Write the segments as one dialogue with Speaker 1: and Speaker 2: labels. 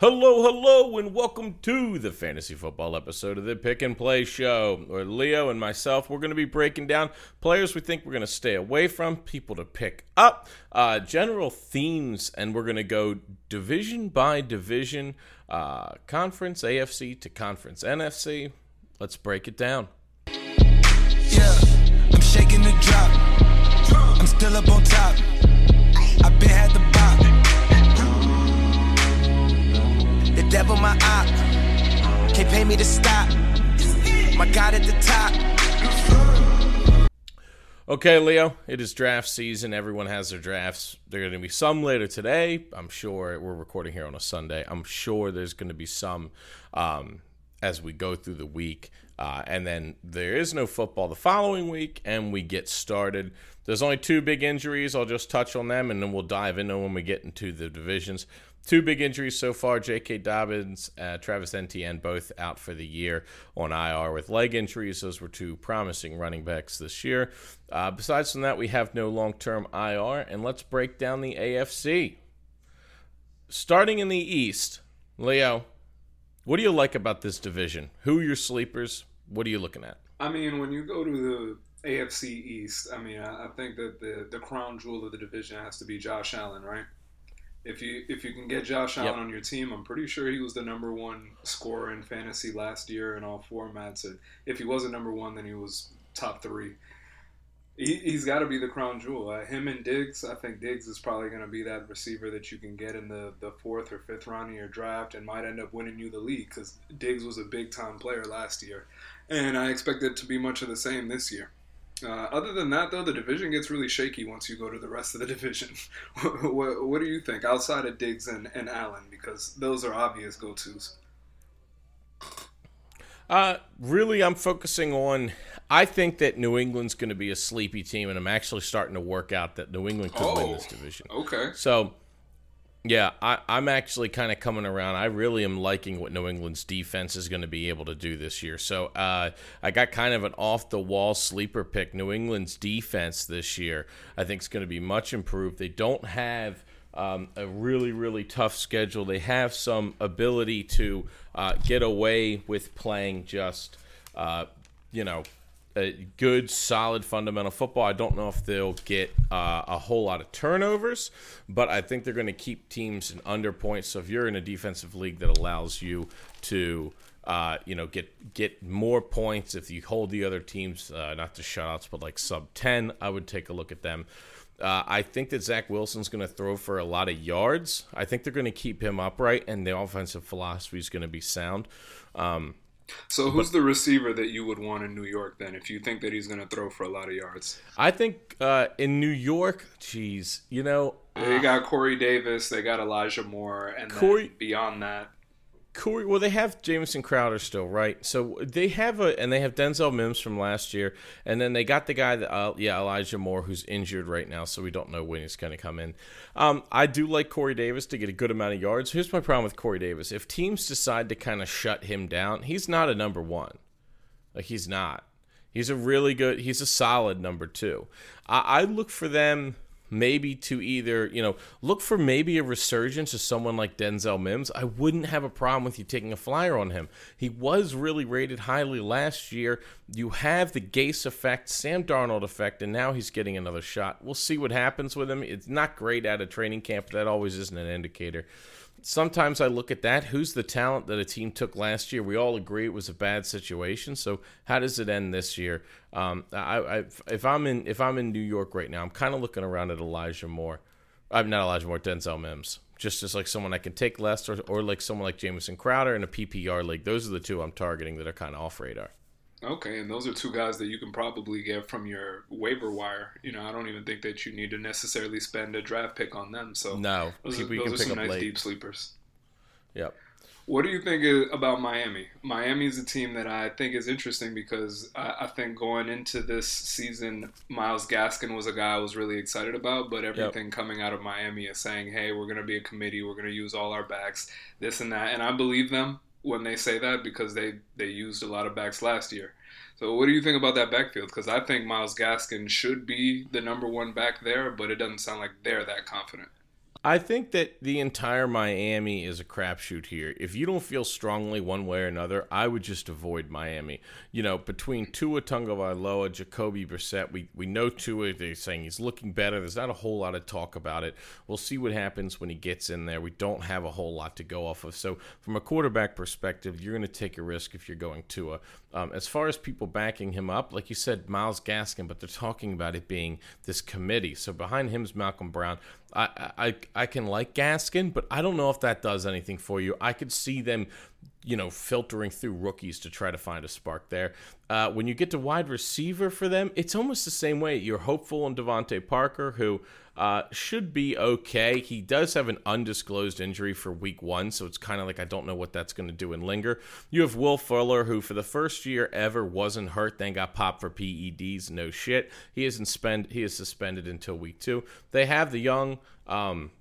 Speaker 1: Hello, hello, and welcome to the fantasy football episode of the Pick and Play Show. Where Leo and myself, we're going to be breaking down players we think we're going to stay away from, people to pick up, uh, general themes, and we're going to go division by division, uh, conference AFC to conference NFC. Let's break it down.
Speaker 2: Yeah, I'm shaking the drop. I'm still up on top. I've been had the devil my op. Can't pay me to stop. My God at the top.
Speaker 1: Okay, Leo, it is draft season. Everyone has their drafts. There are going to be some later today. I'm sure we're recording here on a Sunday. I'm sure there's going to be some um, as we go through the week. Uh, and then there is no football the following week, and we get started. There's only two big injuries. I'll just touch on them, and then we'll dive into when we get into the divisions. Two big injuries so far J.K. Dobbins, uh, Travis Etienne, both out for the year on IR with leg injuries. Those were two promising running backs this year. Uh, besides from that, we have no long term IR. And let's break down the AFC. Starting in the East, Leo, what do you like about this division? Who are your sleepers? What are you looking at?
Speaker 3: I mean, when you go to the AFC East, I mean, I, I think that the the crown jewel of the division has to be Josh Allen, right? If you if you can get Josh Allen
Speaker 1: Yep.
Speaker 3: on your team, I'm pretty sure he was the number one scorer in fantasy last year in all formats. And if he wasn't number one, then he was top three. He, he's got to be the crown jewel. Uh, him and Diggs, I think Diggs is probably going to be that receiver that you can get in the, the fourth or fifth round of your draft and might end up winning you the league because Diggs was a big time player last year. And I expect it to be much of the same this year. Uh, other than that, though, the division gets really shaky once you go to the rest of the division. what, what do you think outside of Diggs and, and Allen? Because those are obvious go tos.
Speaker 1: Uh, really, I'm focusing on. I think that New England's going to be a sleepy team, and I'm actually starting to work out that New England could win
Speaker 3: Oh.
Speaker 1: this division.
Speaker 3: Okay.
Speaker 1: So, yeah, I, I'm actually kind of coming around. I really am liking what New England's defense is going to be able to do this year. So, uh, I got kind of an off the wall sleeper pick. New England's defense this year, I think, is going to be much improved. They don't have. Um, a really, really tough schedule. They have some ability to uh, get away with playing just, uh, you know, good, solid fundamental football. I don't know if they'll get uh, a whole lot of turnovers, but I think they're going to keep teams in under points. So if you're in a defensive league that allows you to, uh, you know, get get more points, if you hold the other teams uh, not to shutouts, but like sub ten, I would take a look at them. Uh, I think that Zach Wilson's going to throw for a lot of yards. I think they're going to keep him upright, and the offensive philosophy is going to be sound. Um,
Speaker 3: So who's the receiver that you would want in New York then, if you think that he's going to throw for a lot of yards?
Speaker 1: I think uh, in New York, geez, you know,
Speaker 3: They got Corey Davis, they got Elijah Moore, and then
Speaker 1: Corey-
Speaker 3: beyond that,
Speaker 1: Corey. Well, they have Jamison Crowder still, right? So they have a, and they have Denzel Mims from last year, and then they got the guy that, uh, yeah, Elijah Moore, who's injured right now, so we don't know when he's going to come in. Um, I do like Corey Davis to get a good amount of yards. Here's my problem with Corey Davis: if teams decide to kind of shut him down, he's not a number one. Like he's not. He's a really good. He's a solid number two. I, I look for them maybe to either you know look for maybe a resurgence of someone like Denzel Mims. I wouldn't have a problem with you taking a flyer on him. He was really rated highly last year. You have the Gase effect, Sam Darnold effect, and now he's getting another shot. We'll see what happens with him. It's not great out of training camp. But that always isn't an indicator sometimes I look at that. Who's the talent that a team took last year? We all agree it was a bad situation. So how does it end this year? Um, I, I, if I'm in if I'm in New York right now, I'm kind of looking around at Elijah Moore. I'm not Elijah Moore, Denzel Mims. Just as like someone I can take less, or, or like someone like Jamison Crowder in a PPR league. Those are the two I'm targeting that are kind of off radar.
Speaker 3: Okay, and those are two guys that you can probably get from your waiver wire. You know, I don't even think that you need to necessarily spend a draft pick on them. So
Speaker 1: No,
Speaker 3: those are, those are some nice
Speaker 1: late.
Speaker 3: deep sleepers.
Speaker 1: Yep.
Speaker 3: What do you think about Miami? Miami is a team that I think is interesting because I, I think going into this season, Myles Gaskin was a guy I was really excited about, but everything coming out of Miami is saying, hey, we're going to be a committee, we're going to use all our backs, this and that. And I believe them when they say that because they, they used a lot of backs last year. So what do you think about that backfield? Because I think Myles Gaskin should be the number one back there, but it doesn't sound like they're that confident.
Speaker 1: I think that the entire Miami is a crapshoot here. If you don't feel strongly one way or another, I would just avoid Miami. You know, between Tua Tagovailoa, Jacoby Brissett, we, we know Tua, they're saying he's looking better. There's not a whole lot of talk about it. We'll see what happens when he gets in there. We don't have a whole lot to go off of. So, from a quarterback perspective, you're going to take a risk if you're going Tua. Um, as far as people backing him up, like you said, Myles Gaskin, but they're talking about it being this committee. So, behind him is Malcolm Brown. I, I I can like Gaskin, but I don't know if that does anything for you. I could see them, you know, filtering through rookies to try to find a spark there. Uh, when you get to wide receiver for them, it's almost the same way. You're hopeful in DeVante Parker, who uh, should be okay. He does have an undisclosed injury for week one, so it's kind of like I don't know what that's going to do and linger. You have Will Fuller, who for the first year ever wasn't hurt, then got popped for PEDs. No shit. He isn't spend he is suspended until week two. They have the young. Um,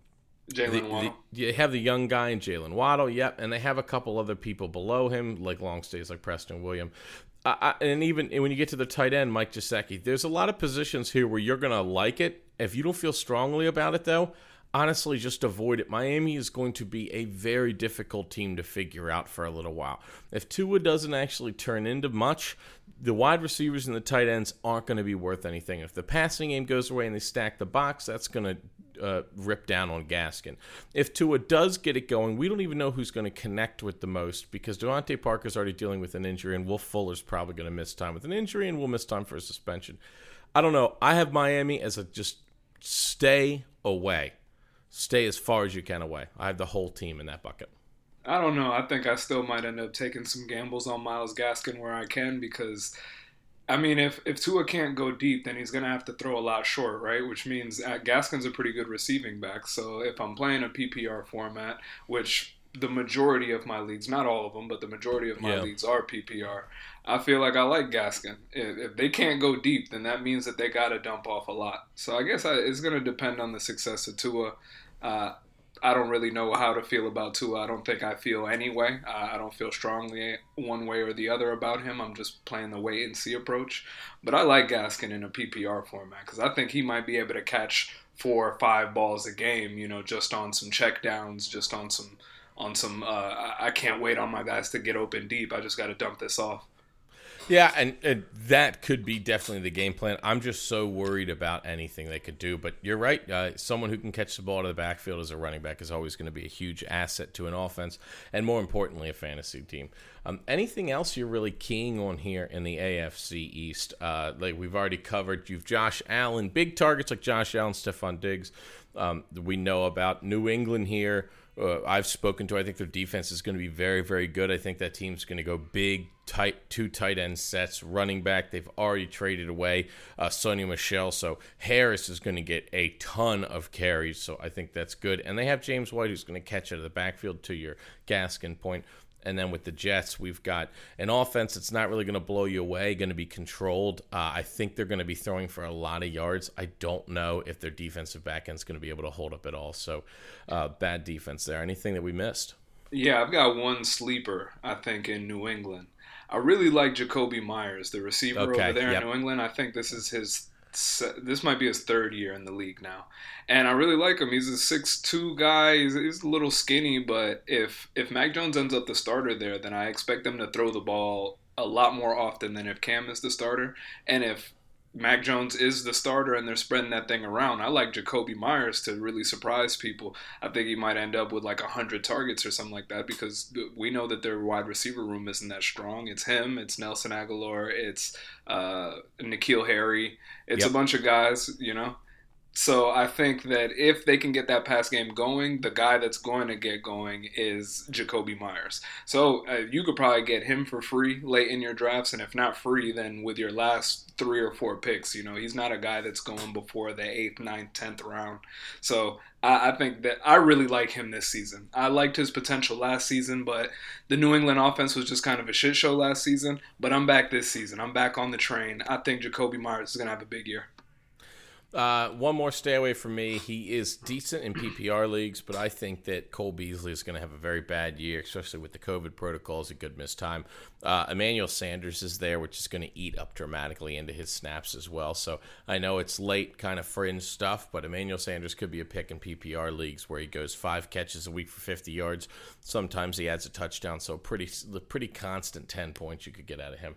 Speaker 3: Jaylen Waddle.
Speaker 1: The, you have the young guy in Jaylen Waddle, yep, and they have a couple other people below him, like long stays, like Preston William. Uh, and even when you get to the tight end, Mike Gesicki, there's a lot of positions here where you're gonna like it. If you don't feel strongly about it, though, honestly, just avoid it. Miami is going to be a very difficult team to figure out for a little while. If Tua doesn't actually turn into much, the wide receivers and the tight ends aren't going to be worth anything. If the passing game goes away and they stack the box, that's going to uh, rip down on Gaskin. If Tua does get it going, we don't even know who's going to connect with the most because DeVante Parker's already dealing with an injury, and Will Fuller's probably going to miss time with an injury, and we'll miss time for a suspension. I don't know. I have Miami as a just stay away, stay as far as you can away. I have the whole team in that bucket.
Speaker 3: I don't know. I think I still might end up taking some gambles on Myles Gaskin where I can because I mean, if if Tua can't go deep, then he's gonna have to throw a lot short, right? Which means uh, Gaskin's a pretty good receiving back. So if I'm playing a PPR format, which the majority of my leagues, not all of them, but the majority of my
Speaker 1: Yeah.
Speaker 3: leagues are PPR. I feel like I like Gaskin. If, if they can't go deep, then that means that they got to dump off a lot. So I guess I, it's going to depend on the success of Tua. Uh, I don't really know how to feel about Tua. I don't think I feel anyway. Uh, I don't feel strongly one way or the other about him. I'm just playing the wait and see approach. But I like Gaskin in a PPR format because I think he might be able to catch four or five balls a game. You know, just on some check downs, just on some on some. Uh, I can't wait on my guys to get open deep. I just got to dump this off.
Speaker 1: Yeah, and, and that could be definitely the game plan. I'm just so worried about anything they could do. But you're right. Uh, someone who can catch the ball to the backfield as a running back is always going to be a huge asset to an offense, and more importantly, a fantasy team. Um, anything else you're really keying on here in the AFC East? Uh, like we've already covered, you've Josh Allen, big targets like Josh Allen, Stefon Diggs. Um, we know about New England here. Uh, I've spoken to. I think their defense is going to be very, very good. I think that team's going to go big, tight, two tight end sets, running back. They've already traded away uh, Sony Michel, so Harris is going to get a ton of carries. So I think that's good. And they have James White, who's going to catch out of the backfield. To your Gaskin point. And then with the Jets, we've got an offense that's not really going to blow you away, going to be controlled. Uh, I think they're going to be throwing for a lot of yards. I don't know if their defensive back end's going to be able to hold up at all. So, uh, bad defense there. Anything that we missed?
Speaker 3: Yeah, I've got one sleeper, I think, in New England. I really like Jakobi Meyers, the receiver
Speaker 1: Okay,
Speaker 3: over there
Speaker 1: yep.
Speaker 3: in New England. I think this is his this might be his third year in the league now. And I really like him. He's a six-two guy. He's, he's a little skinny, but if if Mac Jones ends up the starter there, then I expect him to throw the ball a lot more often than if Cam is the starter. And if Mac Jones is the starter and they're spreading that thing around. I like Jakobi Meyers to really surprise people. I think he might end up with like 100 targets or something like that because we know that their wide receiver room isn't that strong. It's him, it's Nelson Agholor, it's uh, N'Keal Harry, it's
Speaker 1: Yep.
Speaker 3: a bunch of guys, you know. So I think that if they can get that pass game going, the guy that's going to get going is Jakobi Meyers. So uh, you could probably get him for free late in your drafts, and if not free, then with your last three or four picks. You know, he's not a guy that's going before the eighth, ninth, tenth round. So I, I think that I really like him this season. I liked his potential last season, but the New England offense was just kind of a shit show last season. But I'm back this season. I'm back on the train. I think Jakobi Meyers is going to have a big year.
Speaker 1: Uh, one more stay away from me. He is decent in PPR leagues, but I think that Cole Beasley is going to have a very bad year, especially with the COVID protocols. A good missed time. Uh, Emmanuel Sanders is there, which is going to eat up dramatically into his snaps as well. So I know it's late, kind of fringe stuff, but Emmanuel Sanders could be a pick in PPR leagues where he goes five catches a week for 50 yards. Sometimes he adds a touchdown, so pretty pretty constant 10 points you could get out of him.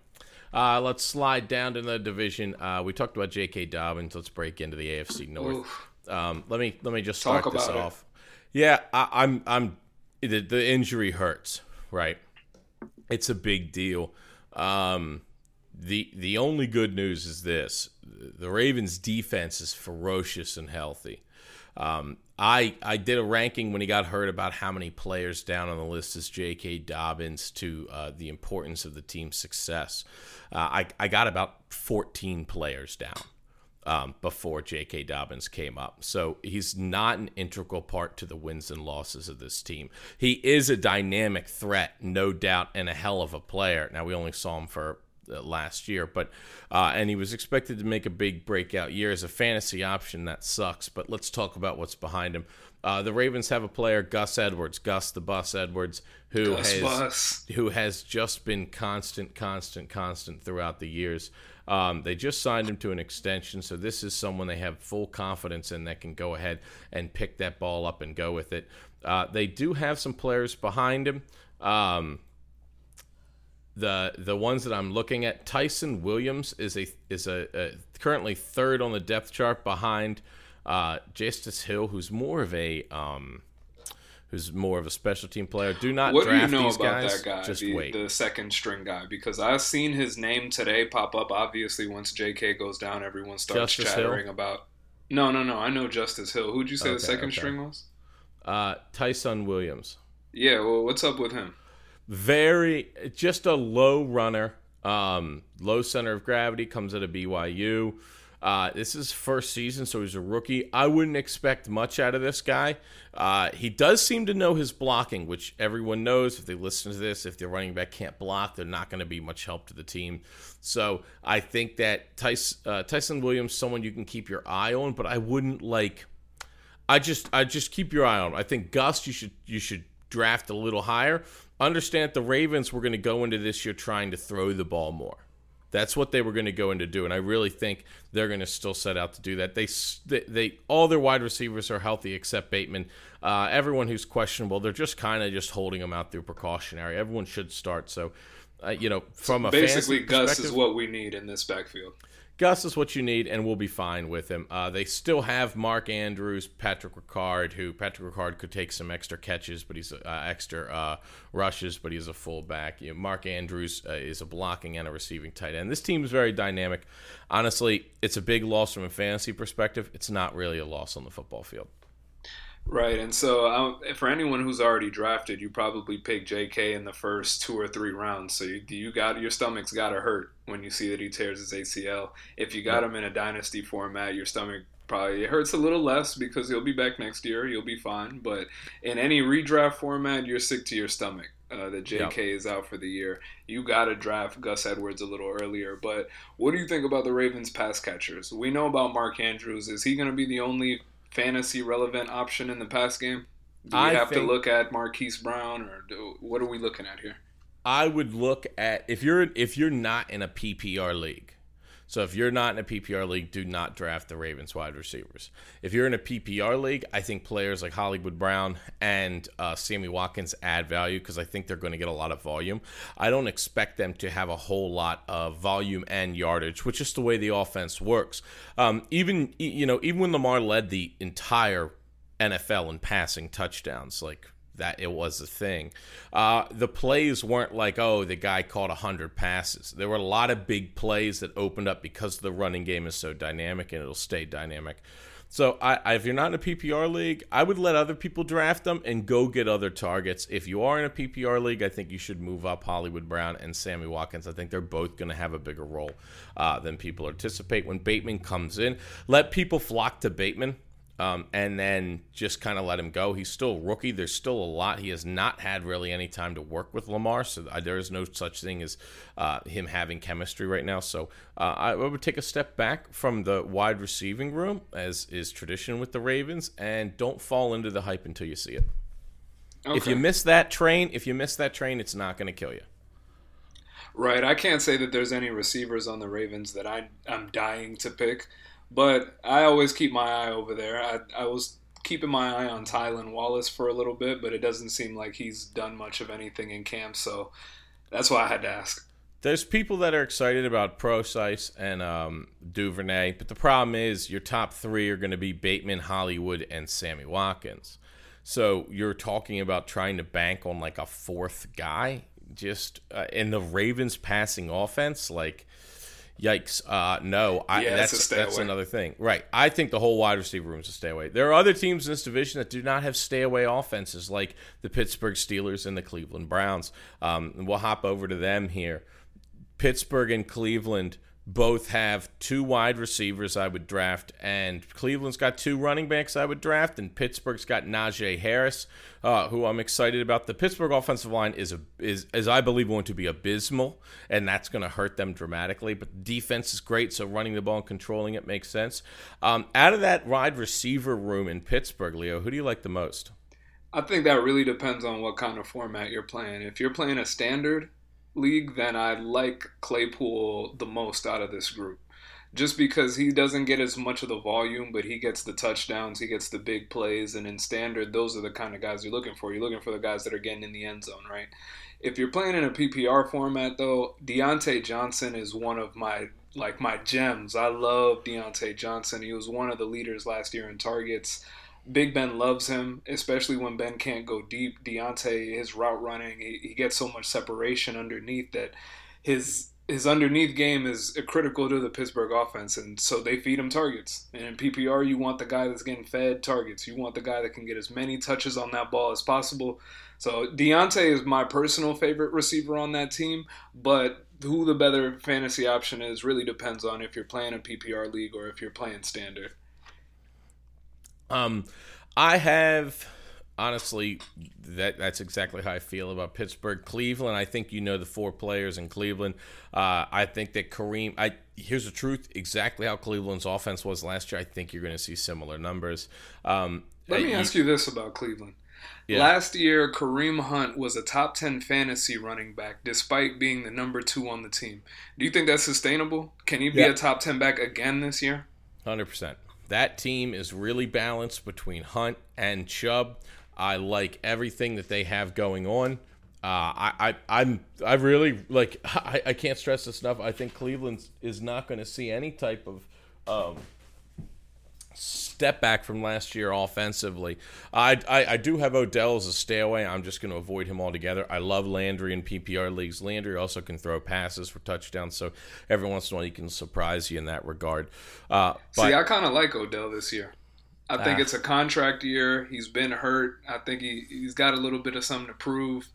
Speaker 1: Uh, let's slide down to the division. Uh, we talked about J.K. Dobbins. Let's break into the AFC North. Um, let me let me just start
Speaker 3: Talk
Speaker 1: this
Speaker 3: about it.
Speaker 1: off. Yeah, I, I'm I'm the, the injury hurts, right? It's a big deal. Um, the the only good news is this: the Ravens' defense is ferocious and healthy. Um, I I did a ranking when he got hurt about how many players down on the list is J.K. Dobbins to uh, the importance of the team's success. Uh, I I got about 14 players down um, before J.K. Dobbins came up. So he's not an integral part to the wins and losses of this team. He is a dynamic threat, no doubt, and a hell of a player. Now, we only saw him for last year, but uh, and he was expected to make a big breakout year as a fantasy option. That sucks, but let's talk about what's behind him. Uh, the Ravens have a player, Gus Edwards, Gus the Bus Edwards, who
Speaker 3: Gus
Speaker 1: has
Speaker 3: Bus.
Speaker 1: who has just been constant, constant, constant throughout the years. Um, they just signed him to an extension, so this is someone they have full confidence in that can go ahead and pick that ball up and go with it. Uh, they do have some players behind him. Um, the the ones that I'm looking at, Ty'Son Williams is a is a, a currently third on the depth chart behind uh, Justice Hill, who's more of a um, who's more of a special team player. Do not
Speaker 3: What do you know
Speaker 1: these
Speaker 3: about
Speaker 1: guys.
Speaker 3: that guy,
Speaker 1: Just
Speaker 3: the,
Speaker 1: wait.
Speaker 3: the second string guy? Because I've seen his name today pop up. Obviously, once J.K. goes down, everyone starts
Speaker 1: Justice
Speaker 3: chattering about. No, no, no. I know Justice Hill. Who'd you say the second
Speaker 1: okay.
Speaker 3: string was?
Speaker 1: Uh, Ty'Son Williams.
Speaker 3: Yeah. Well, what's up with him?
Speaker 1: Very just a low runner um low center of gravity comes out of byu uh, this is first season, so he's a rookie. I wouldn't expect much out of this guy. Uh, he does seem to know his blocking, which everyone knows. If they listen to this, if their running back can't block, they're not going to be much help to the team. So I think that Ty'Son, uh, Ty'Son Williams, someone you can keep your eye on, but I wouldn't like. I just I just keep your eye on. him. I think Gus, you should you should draft a little higher. Understand the Ravens were going to go into this year trying to throw the ball more. That's what they were going to go into do, and I really think they're going to still set out to do that. They they, they all their wide receivers are healthy except Bateman. Uh, everyone who's questionable, they're just kind of just holding them out through precautionary. Everyone should start. So, uh, you know, from a
Speaker 3: Basically, Gus is what we need in this backfield.
Speaker 1: Gus is what you need, and we'll be fine with him. Uh, they still have Mark Andrews, Patrick Ricard, who Patrick Ricard could take some extra catches, but he's uh, extra uh, rushes, but he's a fullback. You know, Mark Andrews uh, is a blocking and a receiving tight end. This team is very dynamic. Honestly, it's a big loss from a fantasy perspective. It's not really a loss on the football field.
Speaker 3: Right, and so um, for anyone who's already drafted, you probably pick J.K. in the first two or three rounds. So you, you got your stomach's got to hurt when you see that he tears his ACL. If you got him in a dynasty format, your stomach probably it hurts a little less because he'll be back next year. You'll be fine. But in any redraft format, you're sick to your stomach. Uh, that J.K. is out for the year. You got to draft Gus Edwards a little earlier. But what do you think about the Ravens pass catchers? We know about Mark Andrews. Is he going to be the only fantasy relevant option in the pass game? Do we
Speaker 1: I
Speaker 3: have to look at Marquise Brown, or do, what are we looking at here?
Speaker 1: I would look at if you're if you're not in a PPR league. So if you're not in a PPR league, do not draft the Ravens wide receivers. If you're in a PPR league, I think players like Hollywood Brown and uh, Sammy Watkins add value because I think they're going to get a lot of volume. I don't expect them to have a whole lot of volume and yardage, which is the way the offense works. Um, even you know, even when Lamar led the entire NFL in passing touchdowns, like that it was a thing. Uh, the plays weren't like, oh, the guy caught 100 passes. There were a lot of big plays that opened up because the running game is so dynamic and it'll stay dynamic. So I, I, if you're not in a PPR league, I would let other people draft them and go get other targets. If you are in a PPR league, I think you should move up Hollywood Brown and Sammy Watkins. I think they're both going to have a bigger role uh, than people anticipate when Bateman comes in. Let people flock to Bateman. Um, and then just kind of let him go. He's still a rookie. There's still a lot. He has not had really any time to work with Lamar, so there is no such thing as uh, him having chemistry right now. So uh, I would take a step back from the wide receiving room, as is tradition with the Ravens, and don't fall into the hype until you see it. Okay. If you miss that train, if you miss that train, it's not going to kill you.
Speaker 3: Right. I can't say that there's any receivers on the Ravens that I, I'm dying to pick, but I always keep my eye over there. I, I was keeping my eye on Tylan Wallace for a little bit, but it doesn't seem like he's done much of anything in camp, so that's why I had to ask.
Speaker 1: There's people that are excited about Proche and um, Duvernay, but the problem is your top three are going to be Bateman, Hollywood, and Sammy Watkins. So you're talking about trying to bank on like a fourth guy just uh, in the Ravens passing offense, like yikes. Uh, no, I, yeah, that's that's away. another thing, right? I think the whole wide receiver room is a stay away. There are other teams in this division that do not have stay away offenses, like the Pittsburgh Steelers and the Cleveland Browns. Um, we'll hop over to them here. Pittsburgh and Cleveland both have two wide receivers I would draft, and Cleveland's got two running backs I would draft, and Pittsburgh's got Najee Harris, uh, who I'm excited about. The Pittsburgh offensive line is a, is is I believe going to be abysmal, and that's going to hurt them dramatically. But the defense is great, so running the ball and controlling it makes sense. Um, out of that wide receiver room in Pittsburgh, Leo, who do you like the most?
Speaker 3: I think that really depends on what kind of format you're playing. If you're playing a standard, league, then I like Claypool the most out of this group. Just because he doesn't get as much of the volume, but he gets the touchdowns, he gets the big plays, and in standard, those are the kind of guys you're looking for. You're looking for the guys that are getting in the end zone, right? If you're playing in a PPR format, though, Diontae Johnson is one of my like my gems. I love Diontae Johnson. He was one of the leaders last year in targets. Big Ben loves him, especially when Ben can't go deep. Diontae, his route running, he, he gets so much separation underneath that his his underneath game is critical to the Pittsburgh offense, and so they feed him targets. And in PPR, you want the guy that's getting fed targets. You want the guy that can get as many touches on that ball as possible. So Diontae is my personal favorite receiver on that team, but who the better fantasy option is really depends on if you're playing a PPR league or if you're playing standard.
Speaker 1: Um, I have honestly that that's exactly how I feel about Pittsburgh, Cleveland. I think you know the four players in Cleveland. Uh, I think that Kareem. I here's the truth: exactly how Cleveland's offense was last year. I think you're going to see similar numbers. Um,
Speaker 3: Let me
Speaker 1: you,
Speaker 3: ask you this about Cleveland. Yeah. Last year, Kareem Hunt was a top 10 fantasy running back despite being the number two on the team. Do you think that's sustainable? Can he be yeah. a top 10 back again this year?
Speaker 1: 100%. That team is really balanced between Hunt and Chubb. I like everything that they have going on. Uh, I, I, I'm, I really like. I, I can't stress this enough. I think Cleveland is not going to see any type of um, step back from last year offensively. I, I, I do have Odell as a stay away. I'm just going to avoid him altogether. I love Landry in PPR leagues. Landry also can throw passes for touchdowns, so every once in a while he can surprise you in that regard. Uh,
Speaker 3: but, See, I kind of like Odell this year. I think uh, it's a contract year. He's been hurt. I think he, he's got a little bit of something to prove.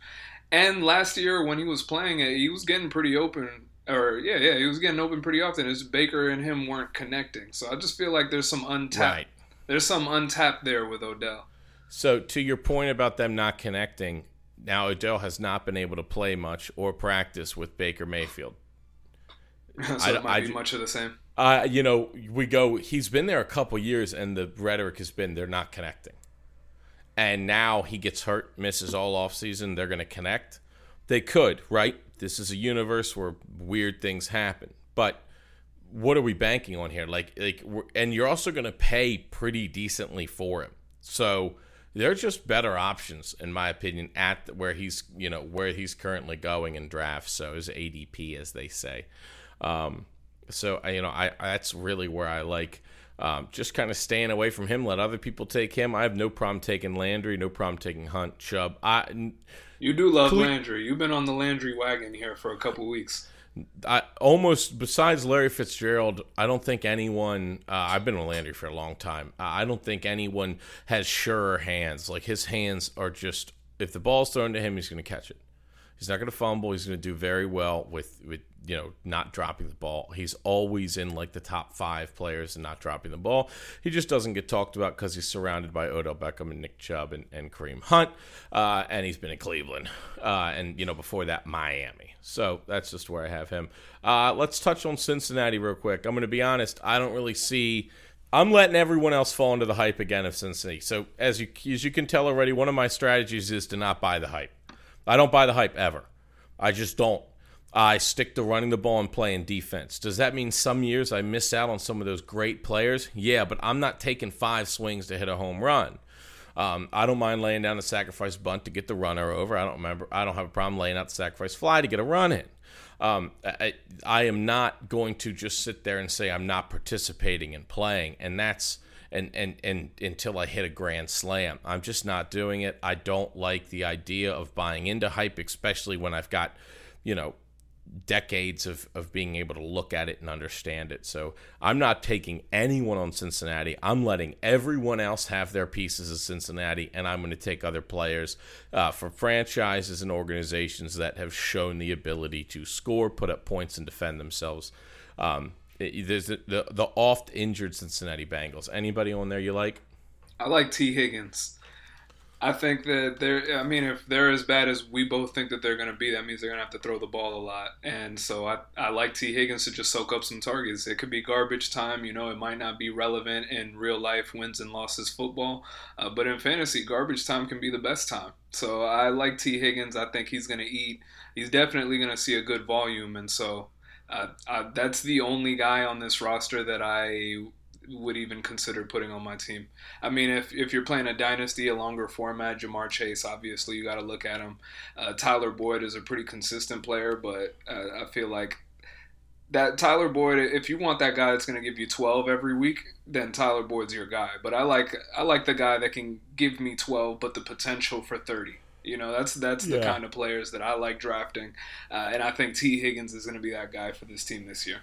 Speaker 3: And last year when he was playing it, he was getting pretty open or yeah, yeah, he was getting open pretty often. As Baker and him weren't connecting, so I just feel like there's some untapped. Right. There's some untapped there with Odell.
Speaker 1: So to your point about them not connecting, now Odell has not been able to play much or practice with Baker Mayfield.
Speaker 3: so I, it might I, be I, much of the same.
Speaker 1: Uh, you know, we go. He's been there a couple years, and the rhetoric has been they're not connecting. And now he gets hurt, misses all off season. They're going to connect. They could, right? This is a universe where weird things happen. But what are we banking on here? Like, like, and you're also going to pay pretty decently for him. So they're just better options, in my opinion, at where he's, you know, where he's currently going in drafts. So his ADP, as they say. Um, so you know, I that's really where I like. Um, just kind of staying away from him. Let other people take him. I have no problem taking Landry. No problem taking Hunt, Chubb. I
Speaker 3: you do love Cle- Landry. You've been on the Landry wagon here for a couple weeks.
Speaker 1: I almost besides Larry Fitzgerald, I don't think anyone. Uh, I've been with Landry for a long time. I don't think anyone has surer hands. Like his hands are just if the ball's thrown to him, he's going to catch it. He's not going to fumble. He's going to do very well with with you know not dropping the ball. He's always in like the top five players and not dropping the ball. He just doesn't get talked about because he's surrounded by Odell Beckham and Nick Chubb and, and Kareem Hunt, uh, and he's been in Cleveland, uh, and you know before that Miami. So that's just where I have him. Uh, let's touch on Cincinnati real quick. I'm going to be honest. I don't really see. I'm letting everyone else fall into the hype again of Cincinnati. So as you as you can tell already, one of my strategies is to not buy the hype. I don't buy the hype ever. I just don't. I stick to running the ball and playing defense. Does that mean some years I miss out on some of those great players? Yeah, but I'm not taking five swings to hit a home run. Um, I don't mind laying down a sacrifice bunt to get the runner over. I don't remember. I don't have a problem laying out the sacrifice fly to get a run in. Um, I, I am not going to just sit there and say I'm not participating in playing, and that's and, and and until I hit a grand slam. I'm just not doing it. I don't like the idea of buying into hype, especially when I've got, you know, decades of, of being able to look at it and understand it. So I'm not taking anyone on Cincinnati. I'm letting everyone else have their pieces of Cincinnati, and I'm going to take other players uh, from franchises and organizations that have shown the ability to score, put up points, and defend themselves. Um, there's the, the, the oft injured Cincinnati Bengals. Anybody on there you like?
Speaker 3: I like Tee Higgins. I think that they're. I mean, if they're as bad as we both think that they're going to be, that means they're going to have to throw the ball a lot. And so I, I like Tee Higgins to just soak up some targets. It could be garbage time. You know, it might not be relevant in real life wins and losses football, uh, but in fantasy, garbage time can be the best time. So I like Tee Higgins. I think he's going to eat. He's definitely going to see a good volume, and so uh, uh, that's the only guy on this roster that I would even consider putting on my team. I mean, if, if you're playing a dynasty, a longer format, Ja'Marr Chase, obviously you got to look at him. Uh, Tyler Boyd is a pretty consistent player, but uh, I feel like that Tyler Boyd, if you want that guy that's going to give you 12 every week, then Tyler Boyd's your guy. But I like I like the guy that can give me 12, but the potential for 30. You know, that's that's the kind of players that I like drafting, uh, and I think Tee Higgins is going to be that guy for this team this year.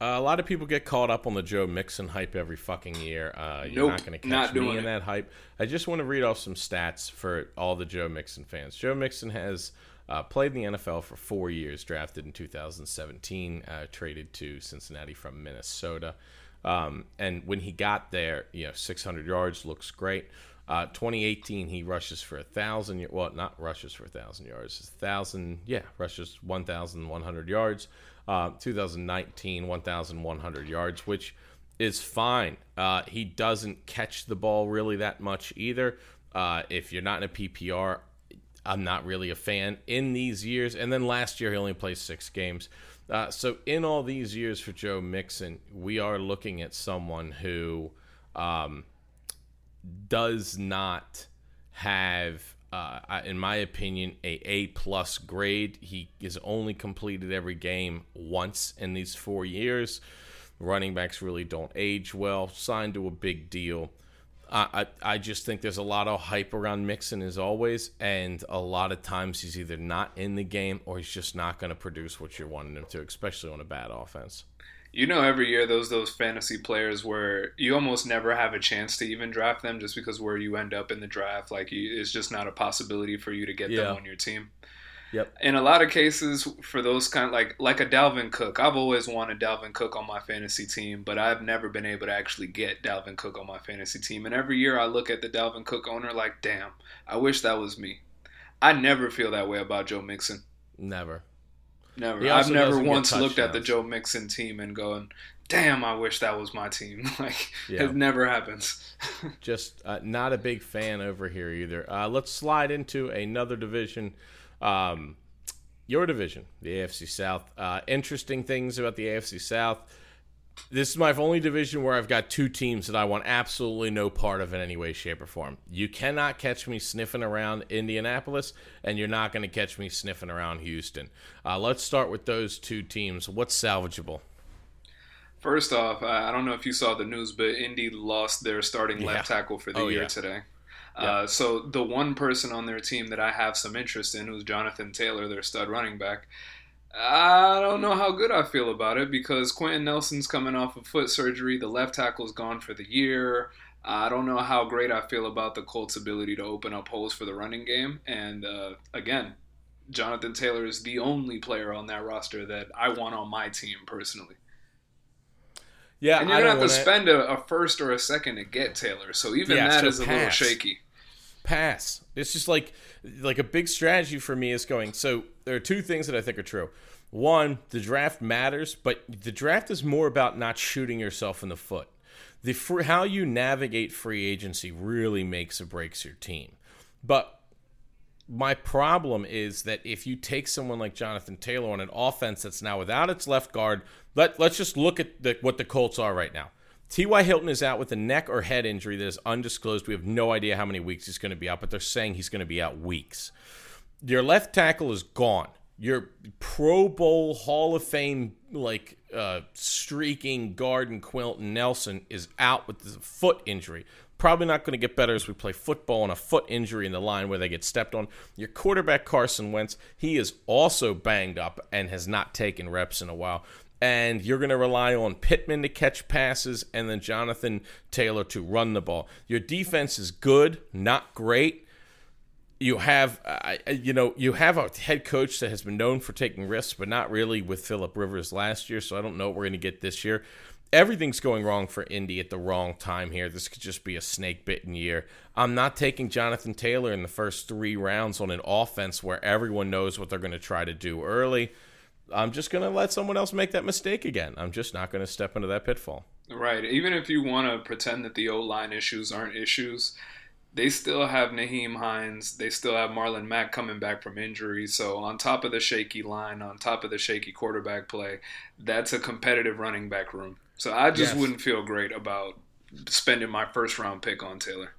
Speaker 1: Uh, a lot of people get caught up on the Joe Mixon hype every fucking year. Uh, you're nope, not going to catch me in it. that hype. I just want to read off some stats for all the Joe Mixon fans. Joe Mixon has uh, played in the NFL for four years, drafted in 2017, uh, traded to Cincinnati from Minnesota. Um, and when he got there, you know, 600 yards looks great. Uh, 2018, he rushes for a thousand. Well, not rushes for a thousand yards. A thousand, yeah, rushes 1,100 yards. Uh, 2019, 1,100 yards, which is fine. Uh, he doesn't catch the ball really that much either. Uh, if you're not in a PPR, I'm not really a fan in these years. And then last year, he only played six games. Uh, so, in all these years for Joe Mixon, we are looking at someone who um, does not have uh, in my opinion, a A plus grade. He has only completed every game once in these four years. Running backs really don't age well. Signed to a big deal. I, I, I just think there's a lot of hype around Mixon as always, and a lot of times he's either not in the game or he's just not going to produce what you're wanting him to, especially on a bad offense
Speaker 3: you know every year those those fantasy players where you almost never have a chance to even draft them just because where you end up in the draft like you, it's just not a possibility for you to get yeah. them on your team
Speaker 1: Yep.
Speaker 3: In a lot of cases, for those kind of like like a Dalvin Cook, I've always wanted Dalvin Cook on my fantasy team, but I've never been able to actually get Dalvin Cook on my fantasy team. And every year I look at the Dalvin Cook owner like, damn, I wish that was me. I never feel that way about Joe Mixon.
Speaker 1: Never.
Speaker 3: Never. I've never once looked at the Joe Mixon team and going, "Damn, I wish that was my team." like yeah. it never happens.
Speaker 1: Just uh, not a big fan over here either. Uh, let's slide into another division. Um, your division, the AFC South. Uh, interesting things about the AFC South this is my only division where I've got two teams that I want absolutely no part of in any way, shape, or form. You cannot catch me sniffing around Indianapolis, and you're not going to catch me sniffing around Houston. Uh, let's start with those two teams. What's salvageable?
Speaker 3: First off, I don't know if you saw the news, but Indy lost their starting yeah. left tackle for the oh, year yeah. today. Yeah. Uh, so the one person on their team that I have some interest in, who's Jonathan Taylor, their stud running back, I don't know how good I feel about it because Quenton Nelson's coming off of foot surgery. The left tackle's gone for the year. I don't know how great I feel about the Colts' ability to open up holes for the running game. And uh, again, Jonathan Taylor is the only player on that roster that I want on my team personally.
Speaker 1: Yeah,
Speaker 3: And you're
Speaker 1: I
Speaker 3: gonna
Speaker 1: don't
Speaker 3: have to spend a, a first or a second to get Taylor, so even
Speaker 1: Yeah,
Speaker 3: that
Speaker 1: so
Speaker 3: is a little shaky.
Speaker 1: pass. It's just like like a big strategy for me is going. So there are two things that I think are true. One, the draft matters, but the draft is more about not shooting yourself in the foot. The how you navigate free agency really makes or breaks your team. But my problem is that if you take someone like Jonathan Taylor on an offense that's now without its left guard, let let's just look at the, what the Colts are right now. T.Y. Hilton is out with a neck or head injury that is undisclosed. We have no idea how many weeks he's going to be out, but they're saying he's going to be out weeks. Your left tackle is gone. Your Pro Bowl Hall of Fame like uh, streaking guard and Quilton Nelson is out with a foot injury. Probably not going to get better as we play football on a foot injury in the line where they get stepped on. Your quarterback Carson Wentz, he is also banged up and has not taken reps in a while. And you're going to rely on Pittman to catch passes and then Jonathan Taylor to run the ball. Your defense is good, not great. You have uh, you know you have a head coach that has been known for taking risks but not really with Philip Rivers last year so I don't know what we're going to get this year. Everything's going wrong for Indy at the wrong time here. This could just be a snake bitten year. I'm not taking Jonathan Taylor in the first 3 rounds on an offense where everyone knows what they're going to try to do early I'm just going to let someone else make that mistake again I'm just not going to step into that pitfall
Speaker 3: Right. Even if you want to pretend that the O line issues aren't issues, they still have Nyheim Hines. They still have Marlon Mack coming back from injury. So, on top of the shaky line, on top of the shaky quarterback play, that's a competitive running back room. So, I just
Speaker 1: Yes.
Speaker 3: wouldn't feel great about spending my first round pick on Taylor.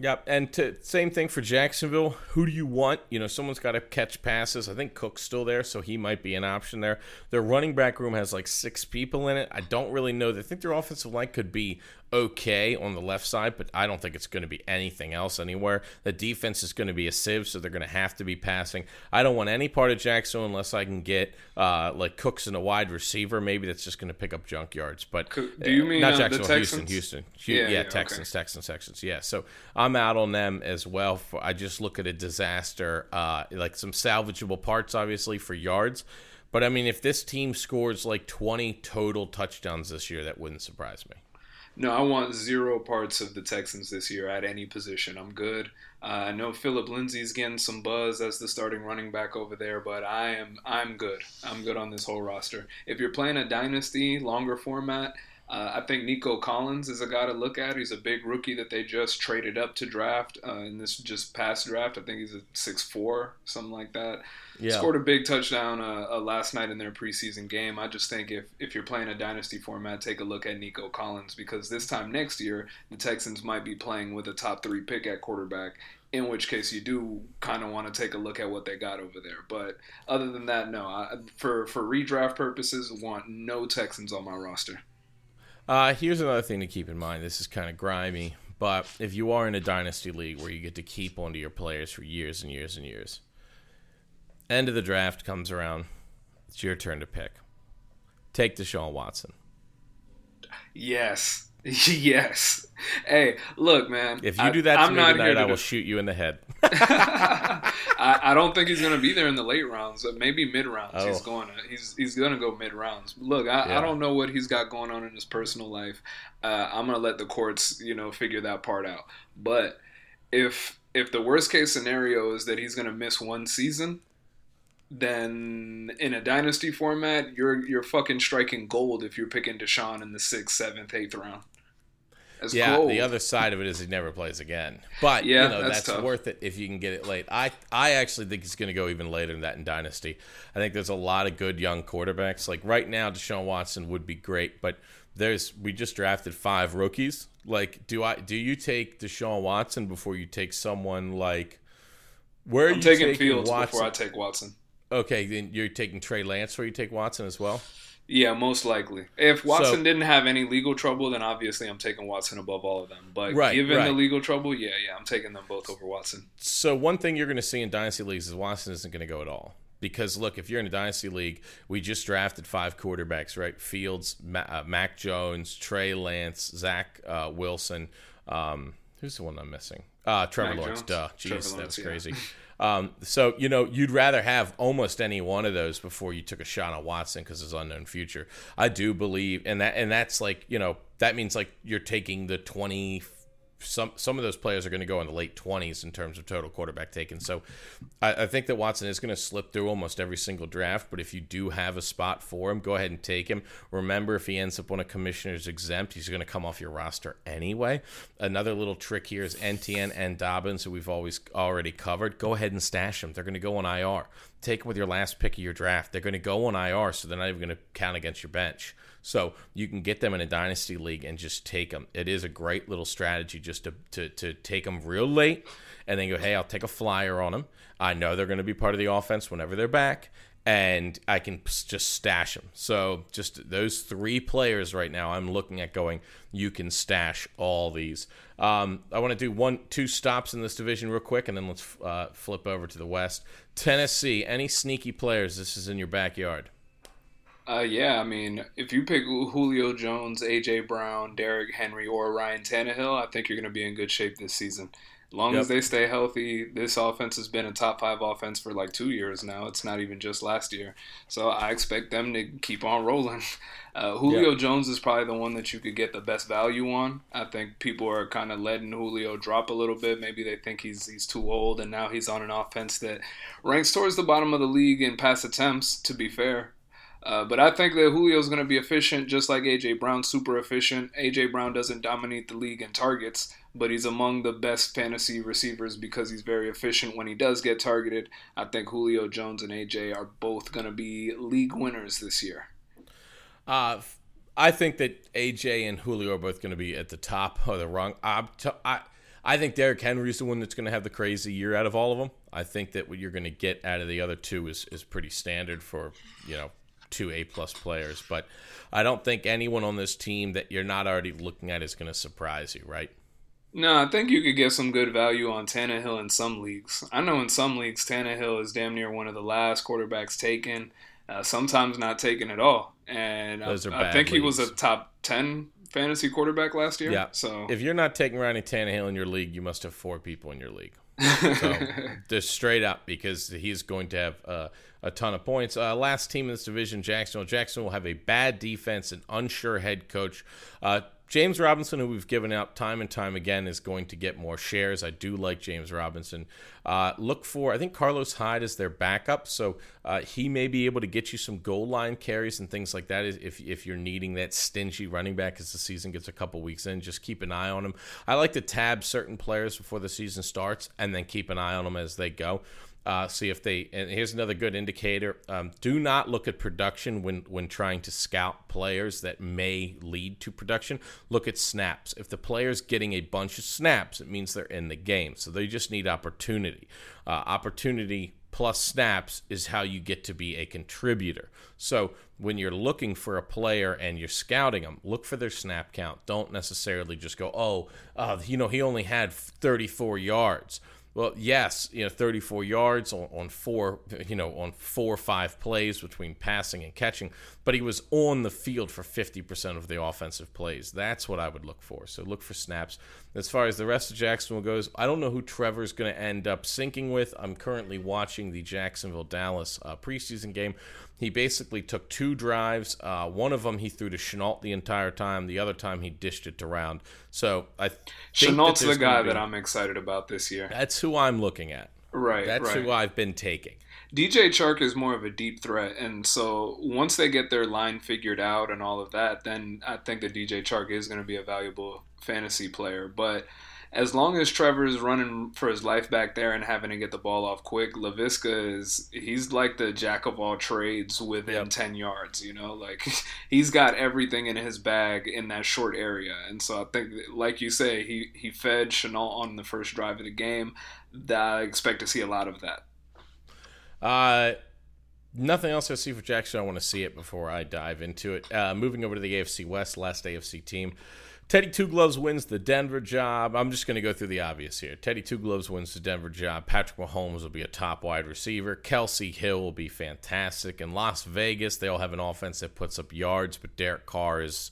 Speaker 1: Yep, and to, same thing for Jacksonville. Who do you want? You know, someone's got to catch passes. I think Cook's still there, so he might be an option there. Their running back room has like six people in it. I don't really know. I think their offensive line could be okay on the left side, but I don't think it's going to be anything else anywhere. The defense is going to be a sieve, so they're going to have to be passing. I don't want any part of Jackson unless I can get uh, like Cooks and a wide receiver, maybe that's just going to pick up junk yards. But
Speaker 3: do you
Speaker 1: uh,
Speaker 3: mean,
Speaker 1: not
Speaker 3: uh, the
Speaker 1: Jacksonville, Houston, Houston, Hu-
Speaker 3: Yeah,
Speaker 1: yeah,
Speaker 3: yeah, okay.
Speaker 1: Texans. Texans, Texans, yeah. So I'm out on them as well. For I just look at a disaster, uh, like some salvageable parts, obviously for yards. But I mean, if this team scores like 20 total touchdowns this year, that wouldn't surprise me.
Speaker 3: No, I want zero parts of the Texans this year at any position. I'm good. Uh, I know Phillip Lindsay's getting some buzz as the starting running back over there, but I am I'm good. I'm good on this whole roster. If you're playing a dynasty, longer format, uh, I think Nico Collins is a guy to look at. He's a big rookie that they just traded up to draft uh, in this just past draft. I think he's a six four, something like that.
Speaker 1: Yeah.
Speaker 3: Scored a big touchdown uh, uh, last night in their preseason game. I just think if, if you're playing a dynasty format, take a look at Nico Collins because this time next year, the Texans might be playing with a top three pick at quarterback, in which case you do kind of want to take a look at what they got over there. But other than that, no. I, for, for redraft purposes, want no Texans on my roster.
Speaker 1: Uh, here's another thing to keep in mind. This is kind of grimy, but if you are in a dynasty league where you get to keep onto your players for years and years and years, end of the draft comes around. It's your turn to pick. Take Deshaun Watson.
Speaker 3: Yes. yes. Hey, look, man.
Speaker 1: If you
Speaker 3: I-
Speaker 1: do that to
Speaker 3: I'm
Speaker 1: me
Speaker 3: not
Speaker 1: tonight,
Speaker 3: to
Speaker 1: I will
Speaker 3: def-
Speaker 1: shoot you in the head.
Speaker 3: I, I don't think he's going to be there in the late rounds. Maybe mid rounds. He's
Speaker 1: Oh.
Speaker 3: going to he's he's going to go mid rounds. Look, I,
Speaker 1: Yeah.
Speaker 3: I don't know what he's got going on in his personal life. Uh, I'm going to let the courts, you know, figure that part out. But if if the worst case scenario is that he's going to miss one season, then in a dynasty format, you're you're fucking striking gold if you're picking Deshaun in the sixth, seventh, eighth round. That's
Speaker 1: yeah,
Speaker 3: gold.
Speaker 1: the other side of it is he never plays again. But
Speaker 3: Yeah,
Speaker 1: you know
Speaker 3: that's
Speaker 1: that's, worth it if you can get it late. I I actually think he's going to go even later than that in dynasty. I think there's a lot of good young quarterbacks. Like right now, Deshaun Watson would be great, but there's we just drafted five rookies. Like, do I do you take Deshaun Watson before you take someone like? Where are
Speaker 3: I'm
Speaker 1: you
Speaker 3: taking,
Speaker 1: taking
Speaker 3: Fields
Speaker 1: Watson?
Speaker 3: before I take Watson.
Speaker 1: Okay, then you're taking Trey Lance or you take Watson as well.
Speaker 3: Yeah, most likely. If Watson
Speaker 1: So-
Speaker 3: didn't have any legal trouble, then obviously I'm taking Watson above all of them. But
Speaker 1: Right,
Speaker 3: given the legal trouble, yeah, yeah, I'm taking them both over Watson.
Speaker 1: So one thing you're going to see in dynasty leagues is Watson isn't going to go at all. Because look, if you're in a dynasty league, we just drafted five quarterbacks, right? Fields, Ma- uh, Mac Jones, Trey Lance, Zach uh, Wilson. Um, who's the one I'm missing? Uh, Trevor
Speaker 3: Mac
Speaker 1: Lawrence,
Speaker 3: Jones?
Speaker 1: duh. Jeez, that
Speaker 3: Lawrence,
Speaker 1: was
Speaker 3: yeah.
Speaker 1: crazy. Um, so you know, you'd rather have almost any one of those before you took a shot on Watson because his unknown future. I do believe, and that and that's like you know that means like you're taking the twenty. Some some of those players are going to go in the late twenties in terms of total quarterback taken. So I, I think that Watson is going to slip through almost every single draft. But if you do have a spot for him, go ahead and take him. Remember, if he ends up on a commissioner's exempt, he's going to come off your roster anyway. Another little trick here is Etienne and Dobbins, who we've always already covered. Go ahead and stash them. They're going to go on IR. Take them with your last pick of your draft. They're going to go on IR, so they're not even going to count against your bench. So you can get them in a dynasty league and just take them. It is a great little strategy just to, to, to take them real late and then go, hey, I'll take a flyer on them. I know they're going to be part of the offense whenever they're back, and I can just stash them. So just those three players right now, I'm looking at going, you can stash all these. Um, I want to do one, two stops in this division real quick, and then let's uh, flip over to the West. Tennessee, any sneaky players? This is in your backyard.
Speaker 3: Uh, yeah, I mean, if you pick Julio Jones, AJ Brown, Derrick Henry, or Ryan Tannehill, I think you're going to be in good shape this season. As long
Speaker 1: Yep.
Speaker 3: as they stay healthy, this offense has been a top five offense for like two years now. It's not even just last year. So I expect them to keep on rolling. Uh, Julio Jones is probably the one that you could get the best value on. I think people are kind of letting Julio drop a little bit. Maybe they think he's he's too old, and now he's on an offense that ranks towards the bottom of the league in pass attempts. To be fair, uh, but I think that Julio's going to be efficient, just like AJ Brown, super efficient. AJ Brown doesn't dominate the league in targets, but he's among the best fantasy receivers because he's very efficient when he does get targeted. I think Julio Jones and AJ are both going to be league winners this year.
Speaker 1: Uh, I think that AJ and Julio are both going to be at the top of the rung. T- I, I think Derrick Henry's the one that's going to have the crazy year out of all of them. I think that what you're going to get out of the other two is, is pretty standard for, you know, two A plus players. But I don't think anyone on this team that you're not already looking at is going to surprise you, right?
Speaker 3: No, I think you could get some good value on Tannehill in some leagues. I know in some leagues, Tannehill is damn near one of the last quarterbacks taken, uh, sometimes not taken at all. And I, I think he was a top 10 fantasy quarterback last year.
Speaker 1: Yeah.
Speaker 3: So
Speaker 1: If you're not taking Ryan Tannehill in your league, you must have four people in your league. So just straight up because he's going to have uh, a ton of points. Uh, last team in this division, Jacksonville. Jacksonville will have a bad defense, an unsure head coach. Uh, James Robinson, who we've given out time and time again, is going to get more shares. I do like James Robinson. Uh, look for, I think Carlos Hyde is their backup, so uh, he may be able to get you some goal line carries and things like that if, if you're needing that stingy running back as the season gets a couple weeks in. Just keep an eye on him. I like to tab certain players before the season starts and then keep an eye on them as they go. Uh, see if they and here's another good indicator. Um, do not look at production when when trying to scout players that may lead to production. Look at snaps. If the player's getting a bunch of snaps, it means they're in the game. So they just need opportunity. Uh, opportunity plus snaps is how you get to be a contributor. So when you're looking for a player and you're scouting them, look for their snap count. Don't necessarily just go, oh, uh, you know, he only had 34 yards. Well, yes, you know, 34 yards on, on four, you know, on four or five plays between passing and catching, but he was on the field for 50% of the offensive plays. That's what I would look for. So look for snaps. As far as the rest of Jacksonville goes, I don't know who Trevor's going to end up syncing with. I'm currently watching the Jacksonville Dallas uh, preseason game. He basically took two drives. Uh, one of them he threw to Shenault the entire time. The other time he dished it around. So I think
Speaker 3: Shenault's the guy
Speaker 1: be-
Speaker 3: that I'm excited about this year.
Speaker 1: That's who I'm looking at.
Speaker 3: Right,
Speaker 1: That's
Speaker 3: right.
Speaker 1: who I've been taking.
Speaker 3: DJ Chark is more of a deep threat, and so once they get their line figured out and all of that, then I think that DJ Chark is going to be a valuable fantasy player. But as long as Trevor is running for his life back there and having to get the ball off quick, Laviska is he's like the jack of all trades within
Speaker 1: Yep.
Speaker 3: ten yards. You know, like he's got everything in his bag in that short area, and so I think, like you say, he he fed Shenault on the first drive of the game. That I expect to see a lot of that.
Speaker 1: Uh, nothing else I see for Jackson. I want to see it before I dive into it. Uh, moving over to the AFC West, last AFC team. Teddy Two Gloves wins the Denver job. I'm just going to go through the obvious here. Teddy Two Gloves wins the Denver job. Patrick Mahomes will be a top wide receiver. Kelce Hill will be fantastic. In Las Vegas, they all have an offense that puts up yards, but Derek Carr is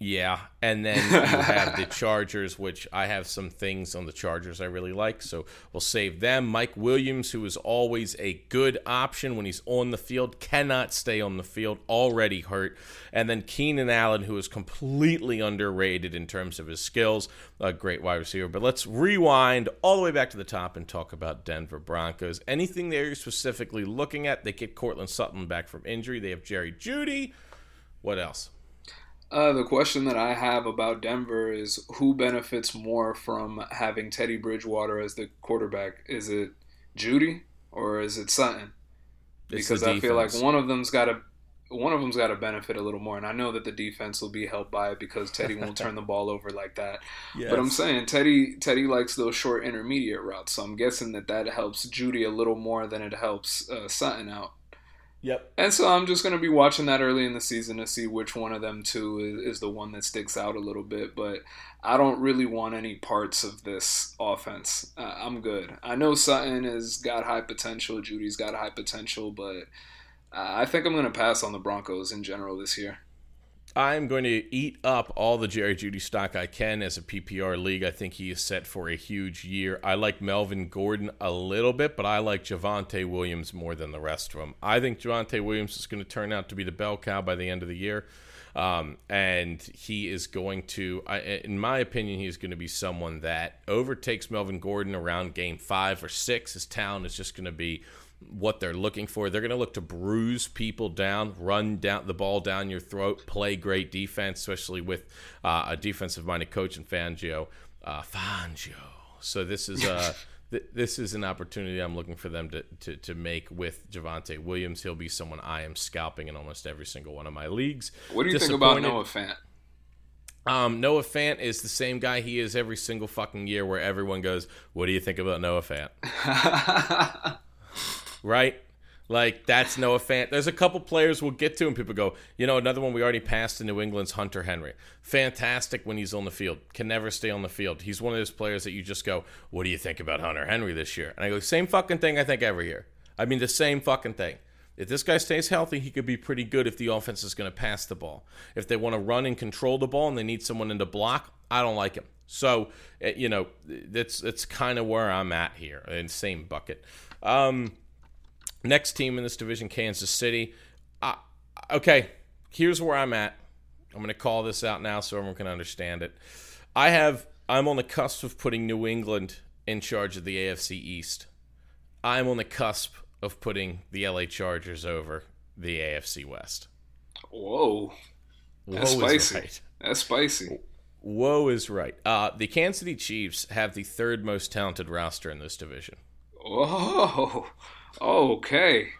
Speaker 1: Yeah, and then you have the Chargers, which I have some things on the Chargers I really like, so we'll save them. Mike Williams, who is always a good option when he's on the field, cannot stay on the field, already hurt. And then Keenan Allen, who is completely underrated in terms of his skills, a great wide receiver. But let's rewind all the way back to the top and talk about Denver Broncos. Anything they're specifically looking at? They get Courtland Sutton back from injury. They have Jerry Jeudy. What else?
Speaker 3: Uh, the question that I have about Denver is who benefits more from having Teddy Bridgewater as the quarterback? Is it Jeudy or is it Sutton? Because I feel like one of them's got to one of them's got to benefit a little more, and I know that the defense will be helped by it because Teddy won't turn the ball over like that. Yes. But I'm saying Teddy Teddy likes those short intermediate routes, so I'm guessing that that helps Jeudy a little more than it helps uh, Sutton out.
Speaker 1: Yep.
Speaker 3: And so I'm just going to be watching that early in the season to see which one of them two is, is, the one that sticks out a little bit. But I don't really want any parts of this offense. Uh, I'm good. I know Sutton has got high potential. Jeudy's got high potential, but uh, I think I'm going to pass on the Broncos in general this year.
Speaker 1: I'm going to eat up all the Jerry Jeudy stock I can as a PPR league. I think he is set for a huge year. I like Melvin Gordon a little bit, but I like Javonte Williams more than the rest of them. I think Javonte Williams is going to turn out to be the bell cow by the end of the year. Um, and he is going to, I, in my opinion, he's going to be someone that overtakes Melvin Gordon around game five or six. His talent is just going to be what they're looking for. They're going to look to bruise people down, run down the ball down your throat, play great defense, especially with uh, a defensive-minded coach in Fangio. Uh, Fangio. So this is uh, a. this is an opportunity I'm looking for them to, to, to make with Javonte Williams. He'll be someone I am scalping in almost every single one of my leagues.
Speaker 3: What do you think about Noah Fant?
Speaker 1: Um, Noah Fant is the same guy he is every single fucking year, where everyone goes, "What do you think about Noah Fant?" right? Like that's Noah Fant. There's a couple players we'll get to, and people go, you know, another one we already passed in New England's Hunter Henry. Fantastic when he's on the field, can never stay on the field. He's one of those players that you just go, what do you think about Hunter Henry this year? And I go, same fucking thing I think every year. I mean, the same fucking thing. If this guy stays healthy, he could be pretty good if the offense is going to pass the ball. If they want to run and control the ball and they need someone in the block, I don't like him. So, eh, you know, that's that's kind of where I'm at here in same bucket. Um, Next team in this division, Kansas City. Uh, okay, here's where I'm at. I'm going to call this out now so everyone can understand it. I have I'm on the cusp of putting New England in charge of the AFC East. I'm on the cusp of putting the LA Chargers over the AFC West.
Speaker 3: Whoa. That's Whoa spicy. Right. That's spicy.
Speaker 1: Whoa is right. Uh, the Kansas City Chiefs have the third most talented roster in this division.
Speaker 3: Whoa. Okay.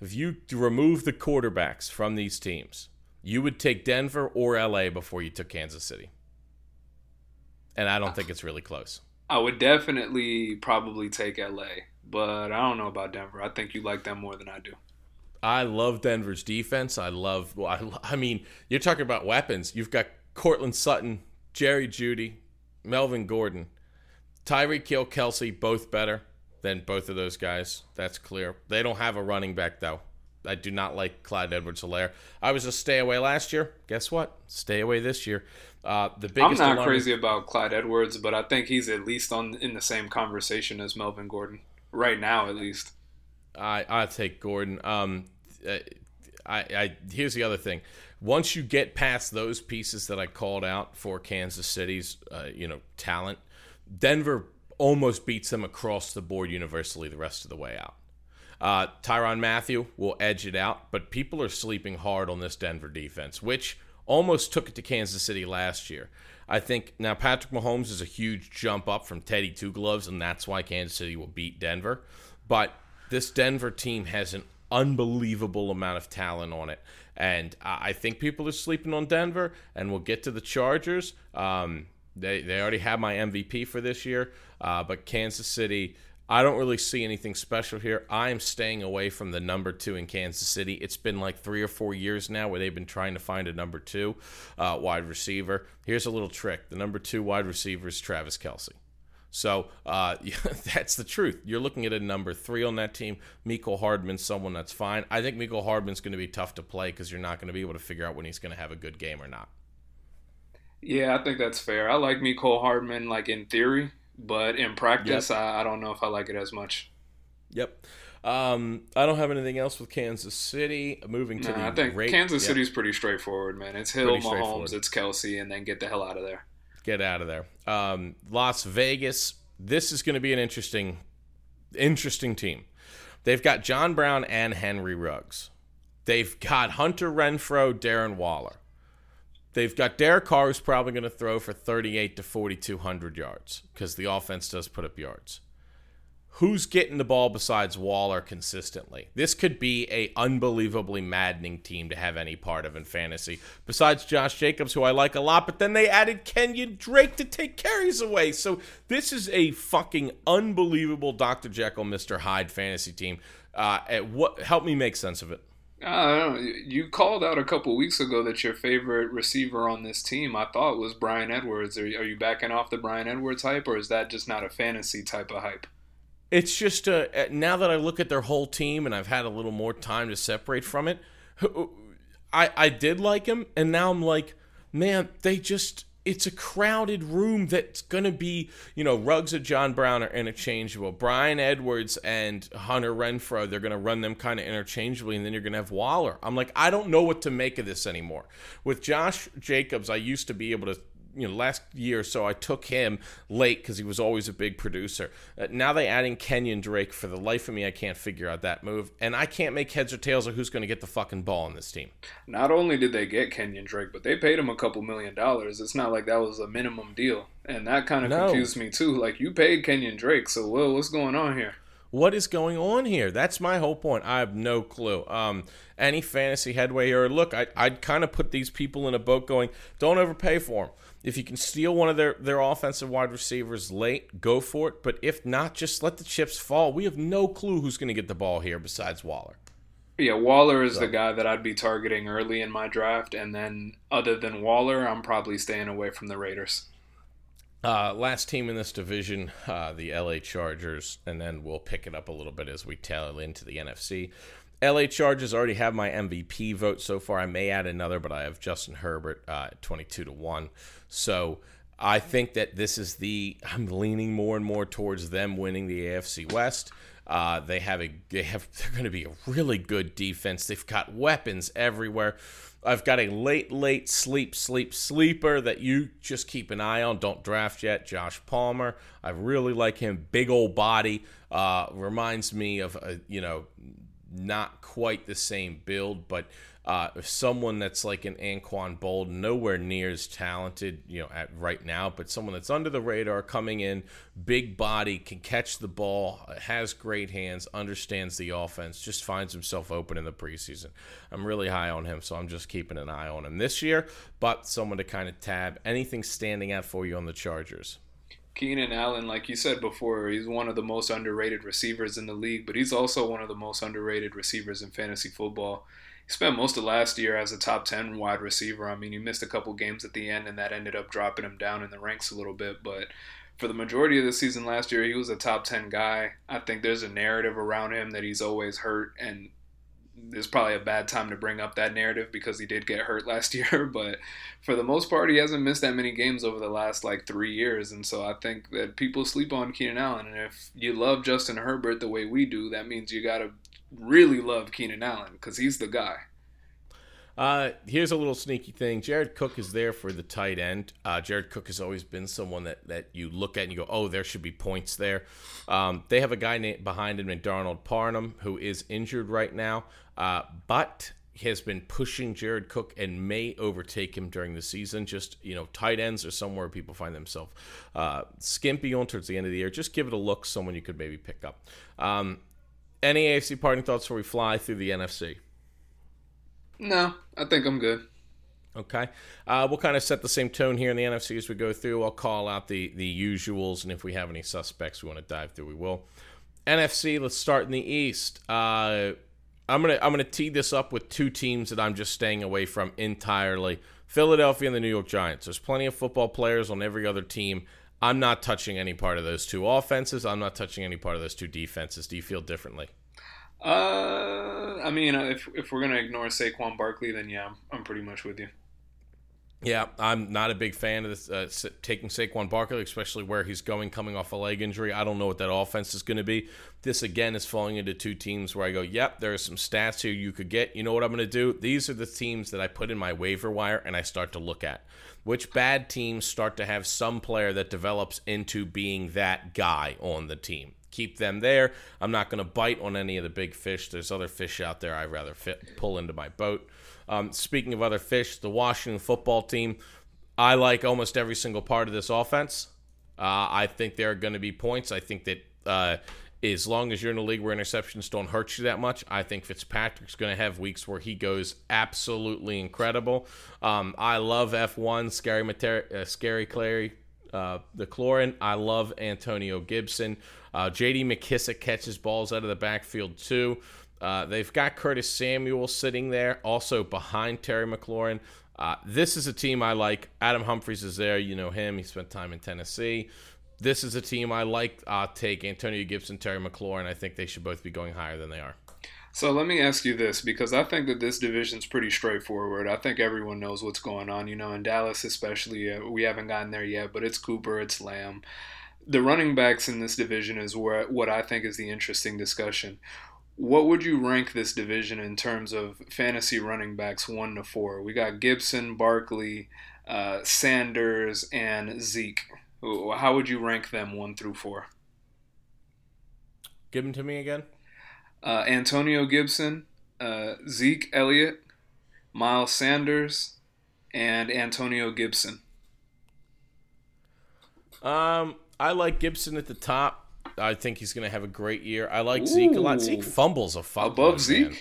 Speaker 1: If you remove the quarterbacks from these teams, you would take Denver or LA before you took Kansas City. And I don't think it's really close.
Speaker 3: I would definitely probably take LA, but I don't know about Denver. I think you like them more than I do.
Speaker 1: I love Denver's defense. I love, well, I, I mean, you're talking about weapons. You've got Courtland Sutton, Jerry Jeudy, Melvin Gordon, Tyreek Hill, Kelce, both better than both of those guys. That's clear. They don't have a running back though. I do not like Clyde Edwards-Helaire. I was a stay away last year. Guess what? Stay away this year. Uh, the biggest.
Speaker 3: I'm not crazy about Clyde Edwards, but I think he's at least on in the same conversation as Melvin Gordon right now, at least.
Speaker 1: I I take Gordon. Um, I, I here's the other thing. Once you get past those pieces that I called out for Kansas City's, uh, you know, talent, Denver almost beats them across the board universally the rest of the way out. Uh, Tyrann Mathieu will edge it out, but people are sleeping hard on this Denver defense, which almost took it to Kansas City last year. I think now Patrick Mahomes is a huge jump up from Teddy Two Gloves, and that's why Kansas City will beat Denver. But this Denver team has an unbelievable amount of talent on it. And I think people are sleeping on Denver, and we'll get to the Chargers. Um, they, they already have my MVP for this year. Uh, but Kansas City, I don't really see anything special here. I am staying away from the number two in Kansas City. It's been like three or four years now where they've been trying to find a number two uh, wide receiver. Here's a little trick the number two wide receiver is Travis Kelce. So uh, that's the truth. You're looking at a number three on that team. Mecole Hardman's someone that's fine. I think Mecole Hardman's going to be tough to play because you're not going to be able to figure out when he's going to have a good game or not.
Speaker 3: Yeah, I think that's fair. I like Mecole Hardman, like in theory, but in practice,
Speaker 1: Yep.
Speaker 3: I, I don't know if I like it as much.
Speaker 1: Yep. Um, I don't have anything else with Kansas City. Moving to
Speaker 3: Nah,
Speaker 1: the
Speaker 3: I think
Speaker 1: rate-
Speaker 3: Kansas
Speaker 1: Yep.
Speaker 3: City's pretty straightforward, man. It's Hill,
Speaker 1: Pretty.
Speaker 3: Mahomes, it's Kelce, and then get the hell out of there.
Speaker 1: get out of there. Um, Las Vegas. This is going to be an interesting, interesting team. They've got John Brown and Henry Ruggs. They've got Hunter Renfrow, Darren Waller. They've got Derek Carr, who's probably going to throw for 38 to 4,200 yards because the offense does put up yards. Who's getting the ball besides Waller consistently? This could be a unbelievably maddening team to have any part of in fantasy. Besides Josh Jacobs, who I like a lot, but then they added Kenyon Drake to take carries away. So this is a fucking unbelievable Dr. Jekyll, Mr. Hyde fantasy team. Uh, what help me make sense of it?
Speaker 3: I. You called out a couple weeks ago that your favorite receiver on this team, I thought, was Bryan Edwards. Are, are you backing off the Bryan Edwards hype, or is that just not a fantasy type of hype?
Speaker 1: It's just uh, now that I look at their whole team and I've had a little more time to separate from it, I I did like him, and now I'm like, man, they just it's a crowded room that's gonna be you know Ruggs and John Brown are interchangeable. Bryan Edwards and Hunter Renfrow they're gonna run them kind of interchangeably, and then you're gonna have Waller. I'm like, I don't know what to make of this anymore. With Josh Jacobs, I used to be able to you know, last year or so, I took him late because he was always a big producer. Uh, now they adding Kenyon Drake. For the life of me, I can't figure out that move, and I can't make heads or tails of who's going to get the fucking ball in this team.
Speaker 3: Not only did they get Kenyon Drake, but they paid him a couple million dollars. It's not like that was a minimum deal, and that kind of
Speaker 1: No.
Speaker 3: confused me too. Like you paid Kenyon Drake, so Will, what's going on here?
Speaker 1: What is going on here? That's my whole point. I have no clue. Um, any fantasy headway here? Look, I, I'd kind of put these people in a boat going, don't overpay for them. If you can steal one of their, their offensive wide receivers late, go for it. But if not, just let the chips fall. We have no clue who's going to get the ball here besides Waller.
Speaker 3: Yeah, Waller is the guy that I'd be targeting early in my draft, and then other than Waller, I'm probably staying away from the Raiders.
Speaker 1: Uh, last team in this division, uh, the LA Chargers, and then we'll pick it up a little bit as we tail into the NFC. LA Chargers already have my MVP vote so far. I may add another, but I have Justin Herbert uh, at 22 to 1. So I think that this is the. I'm leaning more and more towards them winning the AFC West. Uh, they have a. They have. They're going to be a really good defense. They've got weapons everywhere. I've got a late, late sleep, sleep, sleeper that you just keep an eye on. Don't draft yet. Josh Palmer. I really like him. Big old body. Uh, reminds me of a, you know, not quite the same build, but uh, someone that's like an Anquan Bold, nowhere near as talented, you know, at right now, but someone that's under the radar, coming in, big body, can catch the ball, has great hands, understands the offense, just finds himself open in the preseason. I'm really high on him, so I'm just keeping an eye on him this year. But someone to kind of tab. Anything standing out for you on the Chargers?
Speaker 3: Keenan Allen, like you said before, he's one of the most underrated receivers in the league, but he's also one of the most underrated receivers in fantasy football. He spent most of last year as a top 10 wide receiver. I mean, he missed a couple games at the end, and that ended up dropping him down in the ranks a little bit. But for the majority of the season last year, he was a top 10 guy. I think there's a narrative around him that he's always hurt, and it's probably a bad time to bring up that narrative because he did get hurt last year. But for the most part, he hasn't missed that many games over the last like three years. And so I think that people sleep on Keenan Allen. And if you love Justin Herbert the way we do, that means you got to really love Keenan Allen because he's the guy.
Speaker 1: Uh, here's a little sneaky thing. Jared Cook is there for the tight end. Uh, Jared Cook has always been someone that, that you look at and you go, oh, there should be points there. Um, they have a guy named, behind him McDonald Parham who is injured right now, uh, but has been pushing Jared Cook and may overtake him during the season. Just, you know, tight ends are somewhere people find themselves uh, skimpy on towards the end of the year. Just give it a look, someone you could maybe pick up. Um, any AFC parting thoughts before we fly through the NFC?
Speaker 3: No, I think I'm good.
Speaker 1: Okay. Uh, we'll kind of set the same tone here in the NFC as we go through. I'll call out the, the usuals, and if we have any suspects we want to dive through, we will. NFC, let's start in the East. Uh, I'm gonna I'm gonna tee this up with two teams that I'm just staying away from entirely. Philadelphia and the New York Giants. There's plenty of football players on every other team. I'm not touching any part of those two offenses. I'm not touching any part of those two defenses. Do you feel differently?
Speaker 3: Uh, I mean, if if we're gonna ignore Saquon Barkley, then yeah, I'm, I'm pretty much with you.
Speaker 1: Yeah, I'm not a big fan of this uh, taking Saquon Barkley, especially where he's going coming off a leg injury. I don't know what that offense is going to be. This again is falling into two teams where I go, yep, there are some stats here you could get. You know what I'm going to do? These are the teams that I put in my waiver wire and I start to look at. Which bad teams start to have some player that develops into being that guy on the team? Keep them there. I'm not going to bite on any of the big fish. There's other fish out there I'd rather fit, pull into my boat. Um, speaking of other fish, the Washington football team, I like almost every single part of this offense. Uh, I think there are going to be points. I think that uh, as long as you're in a league where interceptions don't hurt you that much, I think Fitzpatrick's going to have weeks where he goes absolutely incredible. Um, I love F1, Scary, Mater- uh, Scary Clary, uh, the Clorin. I love Antonio Gibson. Uh, J.D. McKissic catches balls out of the backfield too. Uh, they've got Curtis Samuel sitting there, also behind Terry McLaurin. Uh, this is a team I like. Adam Humphries is there. You know him. He spent time in Tennessee. This is a team I like. I'll take Antonio Gibson, Terry McLaurin. I think they should both be going higher than they are.
Speaker 3: So let me ask you this because I think that this division's pretty straightforward. I think everyone knows what's going on. You know, in Dallas especially, uh, we haven't gotten there yet, but it's Cooper, it's Lamb. The running backs in this division is where what I think is the interesting discussion what would you rank this division in terms of fantasy running backs one to four? We got Gibson, Barkley, uh, Sanders, and Zeke. How would you rank them one through four?
Speaker 1: Give them to me again.
Speaker 3: Uh, Antonio Gibson, uh, Zeke Elliott, Miles Sanders, and Antonio Gibson.
Speaker 1: Um, I like Gibson at the top. I think he's going to have a great year. I like Ooh. Zeke a lot. Zeke fumbles a fuck
Speaker 3: above Zeke. Man.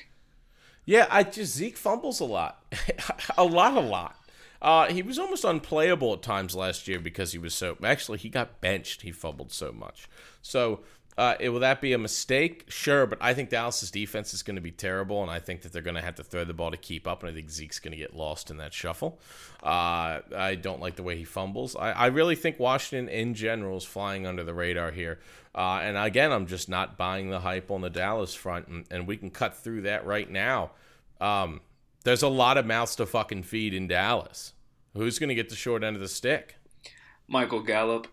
Speaker 1: Yeah, I just Zeke fumbles a lot, a lot, a lot. Uh, he was almost unplayable at times last year because he was so. Actually, he got benched. He fumbled so much. So uh, it, will that be a mistake? Sure, but I think Dallas's defense is going to be terrible, and I think that they're going to have to throw the ball to keep up, and I think Zeke's going to get lost in that shuffle. Uh, I don't like the way he fumbles. I, I, really think Washington in general is flying under the radar here. Uh, and again, I'm just not buying the hype on the Dallas front, and, and we can cut through that right now. Um, there's a lot of mouths to fucking feed in Dallas. Who's going to get the short end of the stick?
Speaker 3: Michael Gallup.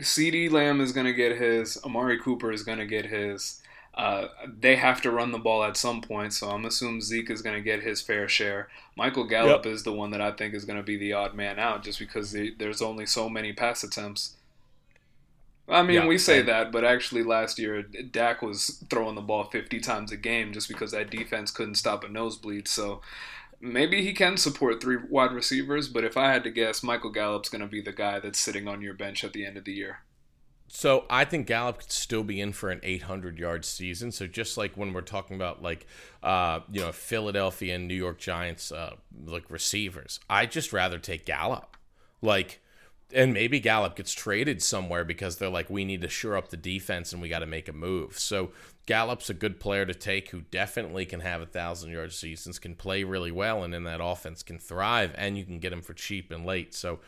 Speaker 3: CeeDee Lamb is going to get his. Amari Cooper is going to get his. Uh, they have to run the ball at some point, so I'm assuming Zeke is going to get his fair share. Michael Gallup yep. is the one that I think is going to be the odd man out, just because the, there's only so many pass attempts. I mean, yeah, we say and, that, but actually last year Dak was throwing the ball 50 times a game just because that defense couldn't stop a nosebleed. So maybe he can support three wide receivers, but if I had to guess, Michael Gallup's going to be the guy that's sitting on your bench at the end of the year.
Speaker 1: So I think Gallup could still be in for an 800 yard season. So just like when we're talking about like uh, you know Philadelphia and New York Giants uh, like receivers, I'd just rather take Gallup. Like and maybe Gallup gets traded somewhere because they're like, we need to shore up the defense and we got to make a move. So Gallup's a good player to take who definitely can have a thousand yard seasons, can play really well, and in that offense can thrive, and you can get him for cheap and late. So,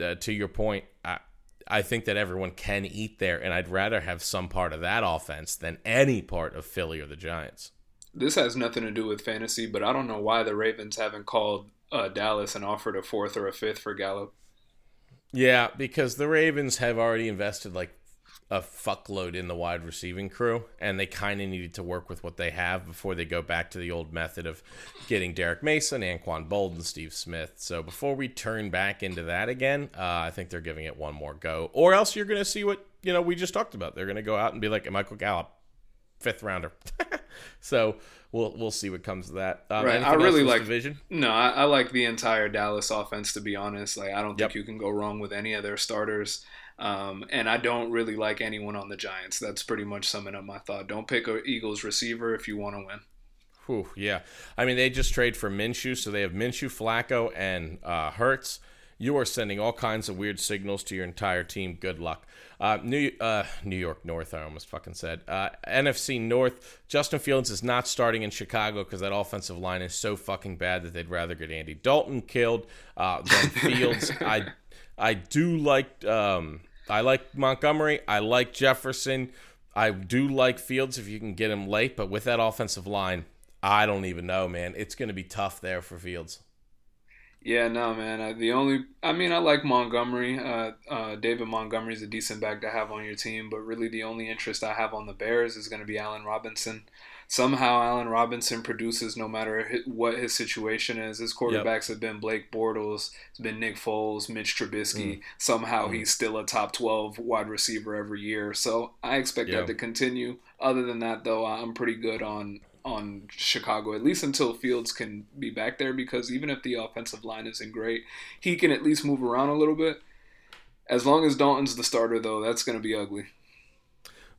Speaker 1: uh, to your point, I, I think that everyone can eat there, and I'd rather have some part of that offense than any part of Philly or the Giants.
Speaker 3: This has nothing to do with fantasy, but I don't know why the Ravens haven't called uh, Dallas and offered a fourth or a fifth for Gallup.
Speaker 1: Yeah, because the Ravens have already invested like a fuckload in the wide receiving crew, and they kind of needed to work with what they have before they go back to the old method of getting Derrick Mason, Anquan Boldin, Steve Smith. So before we turn back into that again, uh, I think they're giving it one more go, or else you're going to see what you know we just talked about. They're going to go out and be like Michael Gallup, fifth rounder. so we'll we'll see what comes of that.
Speaker 3: Um, right. I really like division. No, I, I, like the entire Dallas offense. To be honest, like I don't think yep. you can go wrong with any of their starters. Um, and I don't really like anyone on the Giants. That's pretty much summing up my thought. Don't pick a Eagles receiver if you want to win.
Speaker 1: Whew, yeah. I mean, they just trade for Minshew, so they have Minshew, Flacco, and uh, Hurts. You are sending all kinds of weird signals to your entire team. Good luck. Uh, New uh, New York North, I almost fucking said. Uh, NFC North, Justin Fields is not starting in Chicago because that offensive line is so fucking bad that they'd rather get Andy Dalton killed uh, than Fields. I I do like um, I like Montgomery. I like Jefferson. I do like Fields if you can get him late, but with that offensive line, I don't even know, man. It's going to be tough there for Fields.
Speaker 3: Yeah, no, man. Uh, the only, I mean, I like Montgomery. Uh, uh, David Montgomery is a decent back to have on your team, but really the only interest I have on the Bears is going to be Allen Robinson. Somehow, Allen Robinson produces no matter what his situation is. His quarterbacks yep. have been Blake Bortles, it's been Nick Foles, Mitch Trubisky. Mm. Somehow, mm. he's still a top 12 wide receiver every year. So I expect yep. that to continue. Other than that, though, I'm pretty good on on Chicago, at least until Fields can be back there, because even if the offensive line isn't great, he can at least move around a little bit. As long as Dalton's the starter, though, that's going to be ugly.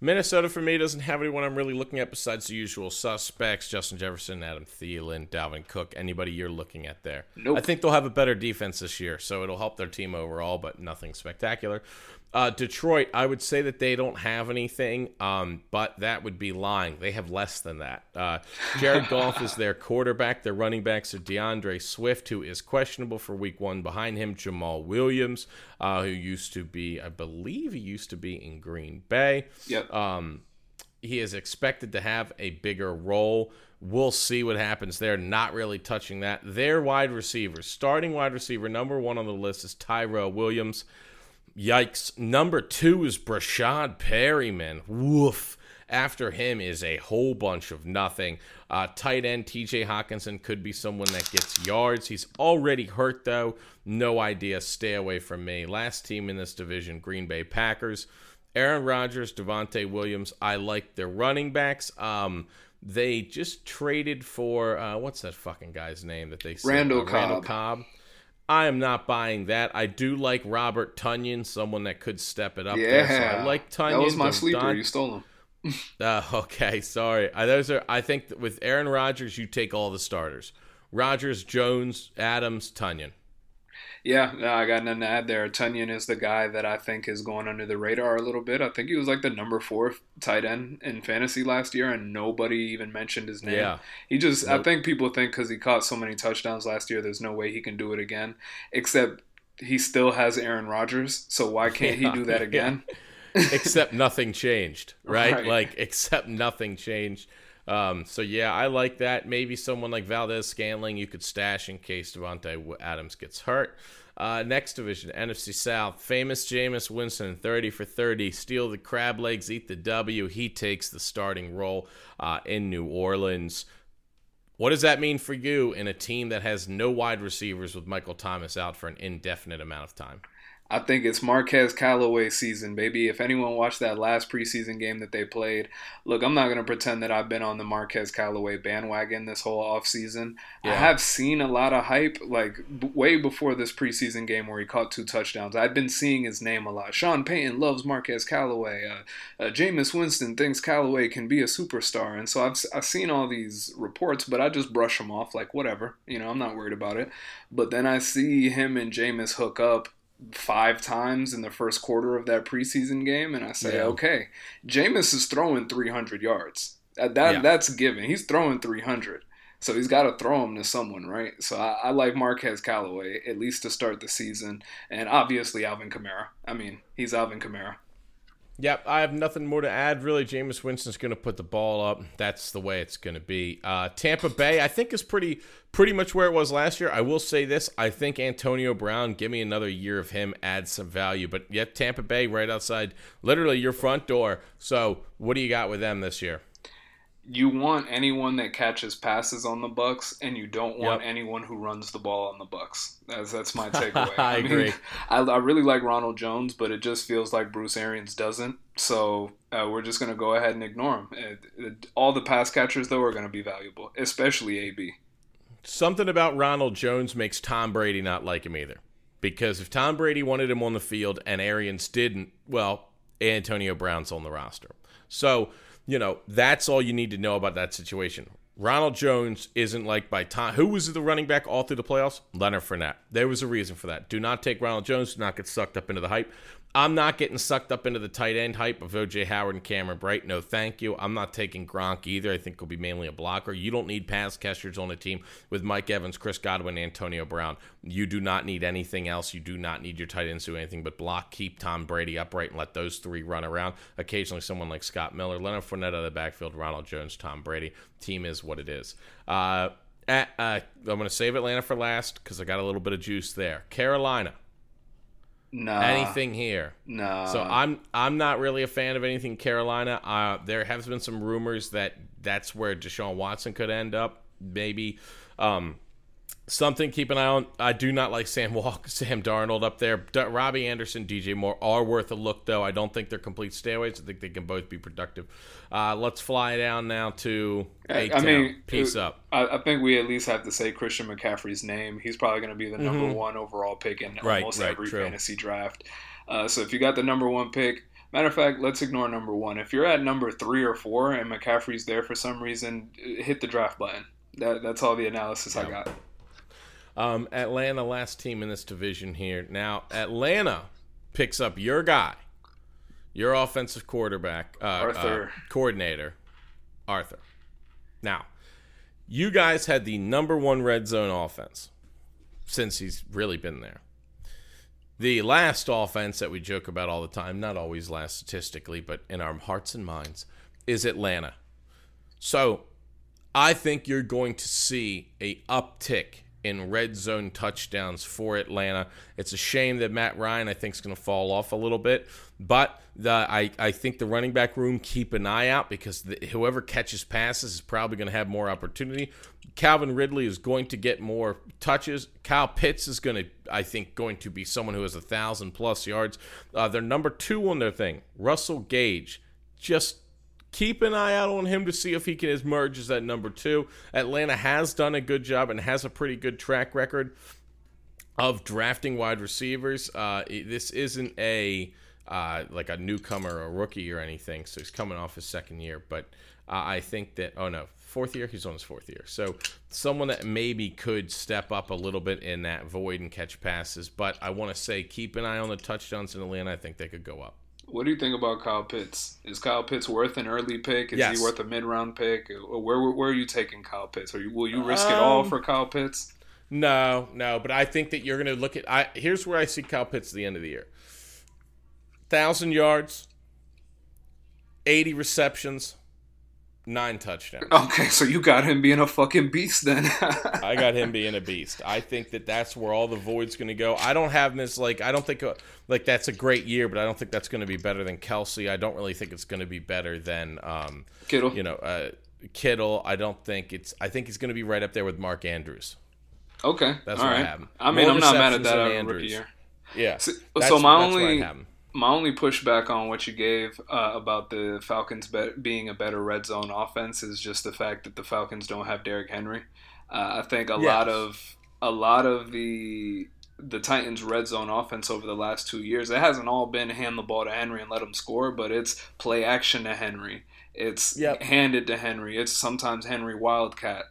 Speaker 1: Minnesota, for me, doesn't have anyone I'm really looking at besides the usual suspects Justin Jefferson, Adam Thielen, Dalvin Cook, anybody you're looking at there. Nope. I think they'll have a better defense this year, so it'll help their team overall, but nothing spectacular. Uh, Detroit, I would say that they don't have anything, um, but that would be lying. They have less than that. Uh, Jared Goff is their quarterback. Their running backs are D'Andre Swift, who is questionable for week one. Behind him, Jamaal Williams, uh, who used to be, I believe he used to be in Green Bay.
Speaker 3: Yep.
Speaker 1: Um, he is expected to have a bigger role. We'll see what happens there. Not really touching that. Their wide receivers, starting wide receiver number one on the list is Tyrell Williams. Yikes. Number two is Breshad Perryman. Woof. After him is a whole bunch of nothing. Uh, tight end TJ Hockenson could be someone that gets yards. He's already hurt, though. No idea. Stay away from me. Last team in this division Green Bay Packers. Aaron Rodgers, Devontae Williams. I like their running backs. Um, they just traded for uh, what's that fucking guy's name that they
Speaker 3: said? Randall uh,
Speaker 1: Cobb.
Speaker 3: Randall
Speaker 1: Cobb. I am not buying that. I do like Robert Tonyan, someone that could step it up.
Speaker 3: Yeah,
Speaker 1: there. So I like Tonyan. That
Speaker 3: was my sleeper. Don- you stole him.
Speaker 1: uh, okay, sorry. I, those are. I think with Aaron Rodgers, you take all the starters: Rodgers, Jones, Adams, Tonyan.
Speaker 3: Yeah, no, I got nothing to add there. Tonyan is the guy that I think is going under the radar a little bit. I think he was like the number four tight end in fantasy last year, and nobody even mentioned his name. Yeah. He just, nope. I think people think because he caught so many touchdowns last year, there's no way he can do it again. Except he still has Aaron Rodgers, so why can't yeah, he do that again?
Speaker 1: Except nothing changed, right? right? Like, except nothing changed. Um, so yeah, I like that. Maybe someone like Valdes-Scantling you could stash in case Davante Adams gets hurt. Uh, next division, NFC South. Famous Jameis Winston, 30 for 30. Steal the crab legs, eat the W. He takes the starting role uh, in New Orleans. What does that mean for you in a team that has no wide receivers with Michael Thomas out for an indefinite amount of time?
Speaker 3: I think it's Marquez Callaway season, baby. If anyone watched that last preseason game that they played, look, I'm not going to pretend that I've been on the Marquez Callaway bandwagon this whole offseason. Yeah. I have seen a lot of hype, like b- way before this preseason game where he caught two touchdowns. I've been seeing his name a lot. Sean Payton loves Marquez Callaway. Uh, uh, Jameis Winston thinks Callaway can be a superstar. And so I've, I've seen all these reports, but I just brush them off like, whatever. You know, I'm not worried about it. But then I see him and Jameis hook up five times in the first quarter of that preseason game, and I say, yeah. okay, Jameis is throwing 300 yards. That, that yeah. that's given. He's throwing 300. So he's got to throw them to someone, right? So I, I, like Marquez Callaway at least to start the season, and obviously Alvin Kamara. I mean, he's Alvin Kamara.
Speaker 1: Yep, I have nothing more to add. Really, Jameis Winston's going to put the ball up. That's the way it's going to be. Uh, Tampa Bay, I think, is pretty pretty much where it was last year. I will say this: I think Antonio Brown, give me another year of him, adds some value. But yet, Tampa Bay, right outside, literally your front door. So, what do you got with them this year?
Speaker 3: You want anyone that catches passes on the Bucks, and you don't want yep. anyone who runs the ball on the Bucks. That's that's my takeaway.
Speaker 1: I, I mean, agree.
Speaker 3: I, I, really like Ronald Jones, but it just feels like Bruce Arians doesn't. So uh, we're just gonna go ahead and ignore him. It, it, all the pass catchers though are gonna be valuable, especially AB.
Speaker 1: Something about Ronald Jones makes Tom Brady not like him either. Because if Tom Brady wanted him on the field and Arians didn't, well, Antonio Brown's on the roster. So you know, that's all you need to know about that situation. Ronald Jones isn't like by time. Who was the running back all through the playoffs? Leonard Fournette. There was a reason for that. Do not take Ronald Jones. Do not get sucked up into the hype. I'm not getting sucked up into the tight end hype of OJ Howard and Cameron Brate. No, thank you. I'm not taking Gronk either. I think he'll be mainly a blocker. You don't need pass catchers on a team with Mike Evans, Chris Godwin, Antonio Brown. You do not need anything else. You do not need your tight ends to do anything but block, keep Tom Brady upright, and let those three run around. Occasionally, someone like Scott Miller, Leonard Fournette out of the backfield, Ronald Jones, Tom Brady. Team is what it is. Uh, At, uh, I'm going to save Atlanta for last because I got a little bit of juice there. Carolina.
Speaker 3: Nah.
Speaker 1: Anything here?
Speaker 3: Nah.
Speaker 1: So I'm I'm not really a fan of anything Carolina. Uh, there has been some rumors that that's where Deshaun Watson could end up. Maybe um, something keep an eye on. I do not like Sam Walk, Sam Darnold up there. D- Robbie Anderson, DJ Moore are worth a look though. I don't think they're complete stayaways. I think they can both be productive. Uh, let's fly down now to
Speaker 3: I
Speaker 1: A-Town.
Speaker 3: mean,
Speaker 1: peace
Speaker 3: it-
Speaker 1: up.
Speaker 3: I, I think we at least have to say Christian McCaffrey's name. He's probably going to be the number one overall pick in
Speaker 1: Mm-hmm. Right,
Speaker 3: almost
Speaker 1: right,
Speaker 3: every
Speaker 1: true.
Speaker 3: fantasy draft. Uh, so if you got the number one pick, matter of fact, let's ignore number one. If you're at number three or four and McCaffrey's there for some reason, hit the draft button. That, that's all the analysis I got.
Speaker 1: Um, Atlanta, last team in this division here. Now, Atlanta picks up your guy, your offensive quarterback, uh,
Speaker 3: Arthur.
Speaker 1: uh, coordinator, Arthur. Now, you guys had the number one red zone offense since he's really been there. The last offense that we joke about all the time, not always last statistically, but in our hearts and minds, is Atlanta. So I think you're going to see a uptick in red zone touchdowns for Atlanta. It's a shame that Matt Ryan I think is going to fall off a little bit, but the I, I think the running back room keep an eye out because the, whoever catches passes is probably going to have more opportunity. Calvin Ridley is going to get more touches. Kyle Pitts is going to I think going to be someone who has a thousand plus yards. Uh, they're number two on their thing. Russell Gage just keep an eye out on him to see if he can emerge as that number two. Atlanta has done a good job and has a pretty good track record of drafting wide receivers. Uh, this isn't a uh, like a newcomer or rookie or anything, so he's coming off his second year. But uh, I think that oh no, fourth year he's on his fourth year, so someone that maybe could step up a little bit in that void and catch passes. But I want to say keep an eye on the touchdowns in Atlanta. I think they could go up.
Speaker 3: What do you think about Kyle Pitts? Is Kyle Pitts worth an early pick? Is
Speaker 1: Yes.
Speaker 3: he worth a mid round pick? Or Where, where are you taking Kyle Pitts? Are you, will you risk it all
Speaker 1: Um,
Speaker 3: for Kyle Pitts?
Speaker 1: No, no, but I think that you're going to look at. I here's where I see Kyle Pitts at the end of the year: thousand yards, eighty receptions, nine touchdowns.
Speaker 3: Okay, so you got him being a fucking beast then.
Speaker 1: I got him being a beast. I think that that's where all the void's going to go. I don't have him as like I don't think uh, like that's a great year, but I don't think that's going to be better than Kelce. I don't really think it's going to be better than um,
Speaker 3: Kittle.
Speaker 1: you know uh, Kittle. I don't think it's. I think he's going to be right up there with Mark Andrews.
Speaker 3: Okay,
Speaker 1: That's
Speaker 3: all
Speaker 1: what I have.
Speaker 3: I mean,
Speaker 1: More
Speaker 3: I'm not mad at that
Speaker 1: Andrews.
Speaker 3: rookie year.
Speaker 1: Yeah.
Speaker 3: So, so my
Speaker 1: that's where I
Speaker 3: only. My only pushback on what you gave uh, about the Falcons be- being a better red zone offense is just the fact that the Falcons don't have Derrick Henry. Uh, I think a lot of a lot of the the Titans' red zone offense over the last two years, it hasn't all been hand the ball to Henry and let him score, but it's play action to Henry. It's
Speaker 1: Yep.
Speaker 3: handed to Henry. It's sometimes Henry Wildcat.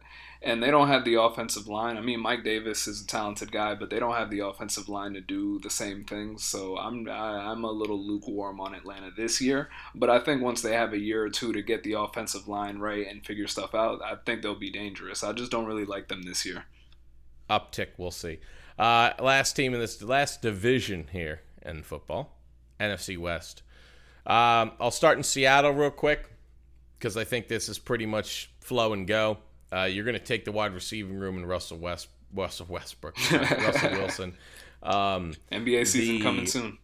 Speaker 3: And they don't have the offensive line. I mean, Mike Davis is a talented guy, but they don't have the offensive line to do the same things. So I'm I, I'm a little lukewarm on Atlanta this year. But I think once they have a year or two to get the offensive line right and figure stuff out, I think they'll be dangerous. I just don't really like them this year.
Speaker 1: uptick. We'll see. Uh, last team in this last division here in football, NFC West. Um, I'll start in Seattle real quick because I think this is pretty much flow and go. Uh, you're going to take the wide receiving room and Russell West, Russell Westbrook, Russell Wilson. Um,
Speaker 3: NBA season coming soon.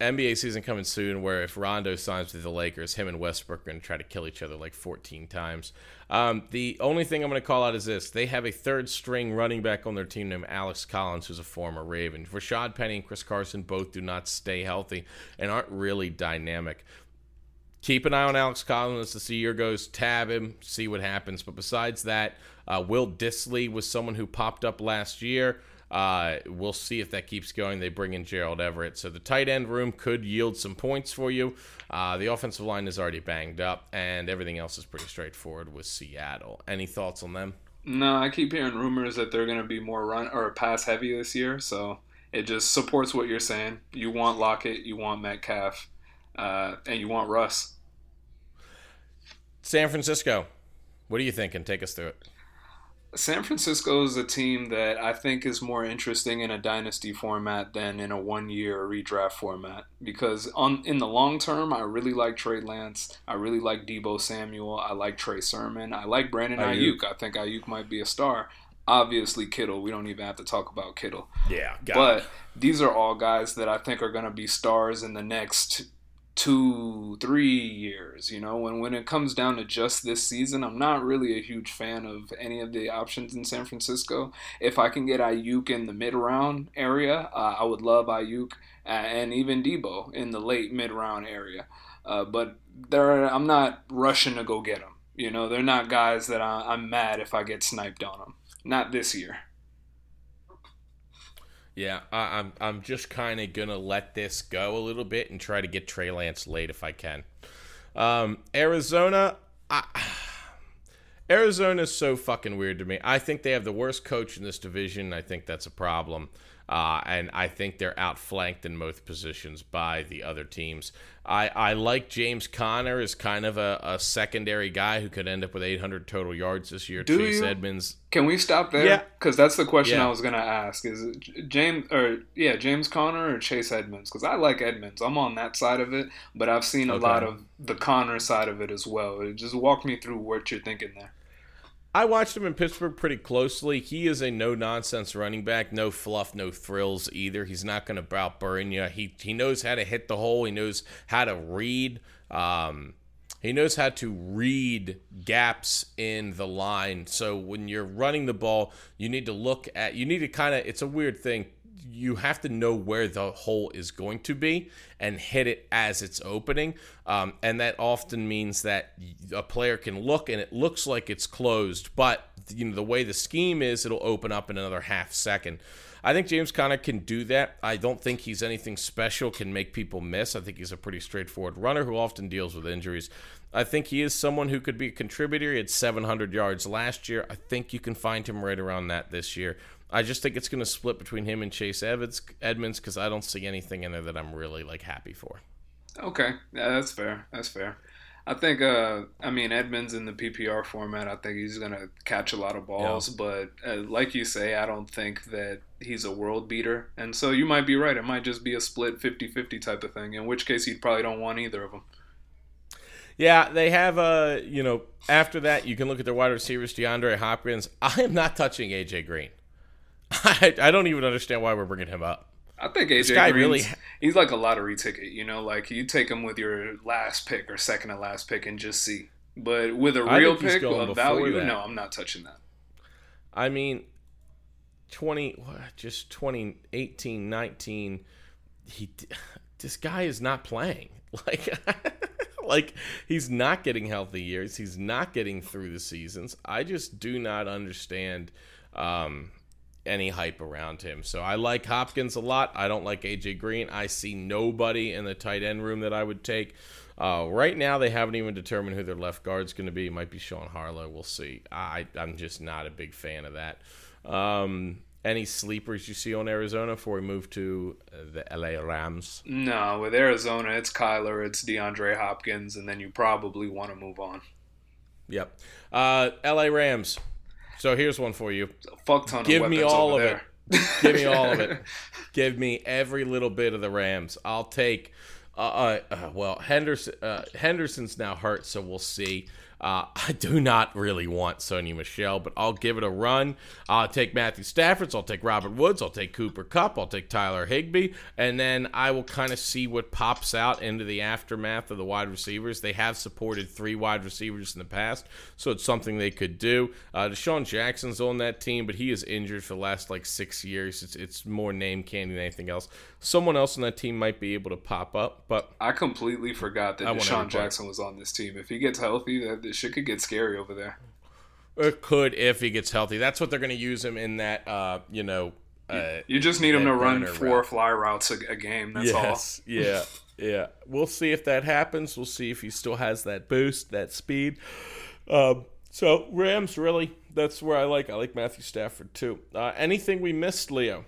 Speaker 1: NBA season coming soon, where if Rondo signs with the Lakers, him and Westbrook are going to try to kill each other like 14 times. Um, the only thing I'm going to call out is this: they have a third string running back on their team named Alex Collins, who's a former Raven. Rashaad Penny and Chris Carson both do not stay healthy and aren't really dynamic. Keep an eye on Alex Collins as the year goes. Tab him, see what happens. But besides that, uh, Will Dissly was someone who popped up last year. Uh, we'll see if that keeps going. They bring in Gerald Everett. So the tight end room could yield some points for you. Uh, the offensive line is already banged up, and everything else is pretty straightforward with Seattle. Any thoughts on them?
Speaker 3: No, I keep hearing rumors that they're going to be more run or pass heavy this year. So it just supports what you're saying. You want Lockett, you want Metcalf, uh, and you want Russ.
Speaker 1: San Francisco, what are you thinking? Take us through it.
Speaker 3: San Francisco is a team that I think is more interesting in a dynasty format than in a one-year redraft format because on in the long term, I really like Trey Lance, I really like Deebo Samuel, I like Trey Sermon, I like Brandon Aiyuk. I think Aiyuk might be a star. Obviously, Kittle. We don't even have to talk about Kittle.
Speaker 1: Yeah,
Speaker 3: but these are all guys that I think are going to be stars in the next two, three years. You know, when when it comes down to just this season, I'm not really a huge fan of any of the options in San Francisco. If I can get Aiyuk in the mid round area, uh, I would love Aiyuk and even Deebo in the late mid round area. Uh, but there, I'm not rushing to go get them. You know, they're not guys that I, I'm mad if I get sniped on them. Not this year.
Speaker 1: Yeah, I, I'm I'm just kind of gonna let this go a little bit and try to get Trey Lance late if I can. Um, Arizona is so fucking weird to me. I think they have the worst coach in this division. I think that's a problem. Uh, and I think they're outflanked in most positions by the other teams. I, I like James Conner as kind of a, a secondary guy who could end up with 800 total yards this year.
Speaker 3: Do
Speaker 1: Chase
Speaker 3: you?
Speaker 1: Edmonds.
Speaker 3: Can we stop there?
Speaker 1: Yeah.
Speaker 3: Because that's the question
Speaker 1: Yeah.
Speaker 3: I was gonna ask: is it James or yeah, James Conner or Chase Edmonds? Because I like Edmonds. I'm on that side of it, but I've seen a
Speaker 1: Okay.
Speaker 3: lot of the Conner side of it as well. Just walk me through what you're thinking there.
Speaker 1: I watched him in Pittsburgh pretty closely. He is a no nonsense running back, no fluff, no thrills either. He's not going to outburn you. He he knows how to hit the hole. He knows how to read. Um, he knows how to read gaps in the line. So when you're running the ball, you need to look at. You need to kind of. It's a weird thing. You have to know where the hole is going to be and hit it as it's opening. Um, and that often means that a player can look and it looks like it's closed, but you know the way the scheme is, it'll open up in another half second. I think James Conner can do that. I don't think he's anything special, can make people miss. I think he's a pretty straightforward runner who often deals with injuries. I think he is someone who could be a contributor. He had 700 yards last year. I think you can find him right around that this year. I just think it's going to split between him and Chase Evans, Edmonds because I don't see anything in there that I'm really like happy for.
Speaker 3: Okay, yeah, that's fair. That's fair. I think, uh, I mean, Edmonds in the PPR format, I think he's going to catch a lot of balls. But uh, like you say, I don't think that he's a world beater. And so you might be right. It might just be a split 50 50 type of thing, in which case you probably don't want either of them.
Speaker 1: Yeah, they have uh, you know, after that you can look at their wide receivers, DeAndre Hopkins. I am not touching AJ Green. I, I don't even understand why we're bringing him up.
Speaker 3: I think AJ
Speaker 1: guy
Speaker 3: Green's,
Speaker 1: really-
Speaker 3: he's like a lottery ticket, you know, like you take him with your last pick or second to last pick and just see. But with a real pick of value,
Speaker 1: that.
Speaker 3: no, I'm not touching that.
Speaker 1: I mean, 20 just 2018, 19 he this guy is not playing. Like like he's not getting healthy years. He's not getting through the seasons. I just do not understand um any hype around him. So I like Hopkins a lot. I don't like AJ Green. I see nobody in the tight end room that I would take. Uh, right now, they haven't even determined who their left guard's going to be. It might be Sean Harlow. We'll see. I, I'm just not a big fan of that. Um, any sleepers you see on Arizona before we move to uh, the LA Rams?
Speaker 3: No, with Arizona, it's Kyler, it's DeAndre Hopkins, and then you probably want to move on.
Speaker 1: Yep. Uh, LA Rams. So here's one for you.
Speaker 3: Fuck ton.
Speaker 1: Give
Speaker 3: of
Speaker 1: me all of it. Give me all of it. Give me every little bit of the Rams. I'll take. Uh, uh, uh, well, Henderson. Uh, Henderson's now hurt, so we'll see. Uh, I do not really want Sony Michel, but I'll give it a run. I'll take Matthew Stafford. I'll take Robert Woods. I'll take Cooper Kupp. I'll take Tyler Higbee, and then I will kind of see what pops out into the aftermath of the wide receivers. They have supported three wide receivers in the past, so it's something they could do. Uh, DeSean Jackson's on that team, but he is injured for the last like six years. It's it's more name candy than anything else. Someone else on that team might be able to pop up, but
Speaker 3: I completely forgot that
Speaker 1: I DeSean.
Speaker 3: Jackson was on this team. If he gets healthy, that this shit could get scary over there.
Speaker 1: it could if he gets healthy. That's what they're going to use him in that. Uh, you know. Uh,
Speaker 3: You just need him to run four
Speaker 1: route.
Speaker 3: fly routes a, a game. That's
Speaker 1: yes, yeah, yeah. We'll see if that happens. We'll see if he still has that boost, that speed. Um, so Rams, really, that's where I like. I like Matthew Stafford too. Uh, anything we missed, Leo?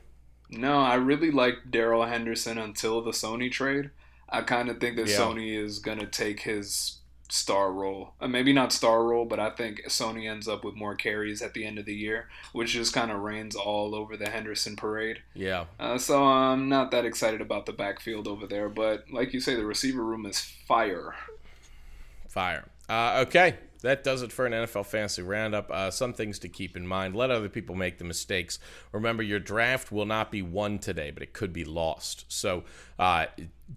Speaker 3: No, I really liked Darrell Henderson until the Sony trade. I kind of think that
Speaker 1: Yeah.
Speaker 3: Sony is gonna take his star role. Uh, maybe not star role, but I think Sony ends up with more carries at the end of the year, which just kind of rains all over the Henderson parade.
Speaker 1: Yeah.
Speaker 3: Uh, so I'm not that excited about the backfield over there, but like you say, the receiver room is fire.
Speaker 1: Fire. Uh, okay. That does it for an NFL fantasy roundup. Uh, some things to keep in mind. Let other people make the mistakes. Remember, your draft will not be won today, but it could be lost. So uh,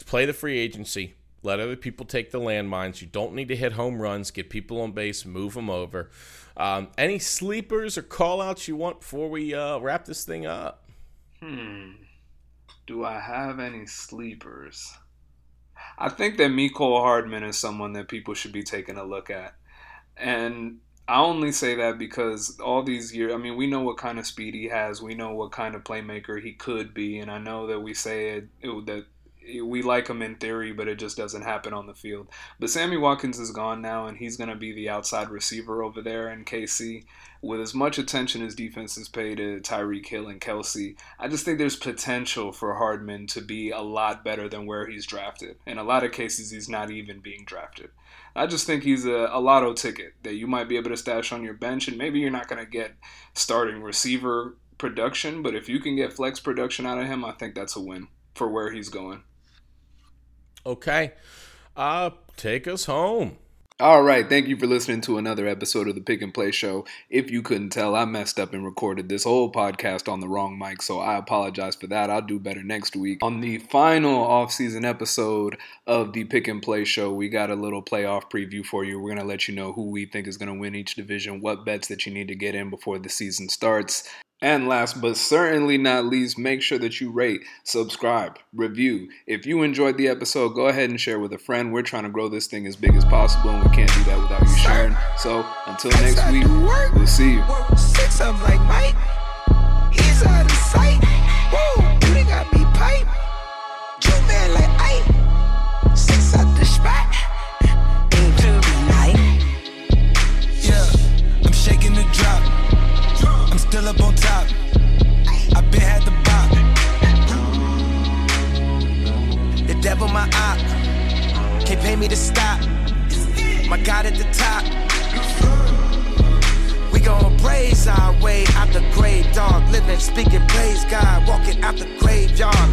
Speaker 1: play the free agency let other people take the landmines. You don't need to hit home runs. Get people on base, move them over. Um, any sleepers or call outs you want before we uh, wrap this thing up?
Speaker 3: Hmm. Do I have any sleepers? I think that Mecole Hardman is someone that people should be taking a look at. And I only say that because all these years, I mean, we know what kind of speed he has. We know what kind of playmaker he could be. And I know that we say it, it that we like him in theory, but it just doesn't happen on the field. But Sammy Watkins is gone now, and he's going to be the outside receiver over there in KC. With as much attention as defenses pay to Tyreek Hill and Kelce, I just think there's potential for Hardman to be a lot better than where he's drafted. In a lot of cases, he's not even being drafted. I just think he's a, a lotto ticket that you might be able to stash on your bench, and maybe you're not going to get starting receiver production, but if you can get flex production out of him, I think that's a win for where he's going.
Speaker 1: Okay. Uh, take us home.
Speaker 3: All right, thank you for listening to another episode of the Pick and Play Show. If you couldn't tell, I messed up and recorded this whole podcast on the wrong mic, so I apologize for that. I'll do better next week. On the final off-season episode of the Pick and Play Show, we got a little playoff preview for you. We're going to let you know who we think is going to win each division, what bets that you need to get in before the season starts. And last but certainly not least, make sure that you rate, subscribe, review. If you enjoyed the episode, go ahead and share with a friend. We're trying to grow this thing as big as possible, and we can't do that without you sharing. So until next week, we'll see you. Six of like Mike. He's out of sight. Whoa, still up on top. I been had the bop. The devil my op. Can't pay me to stop. My God at the top. We gon' praise our way out the grave, dog. Living, speaking, praise God. Walking out the graveyard.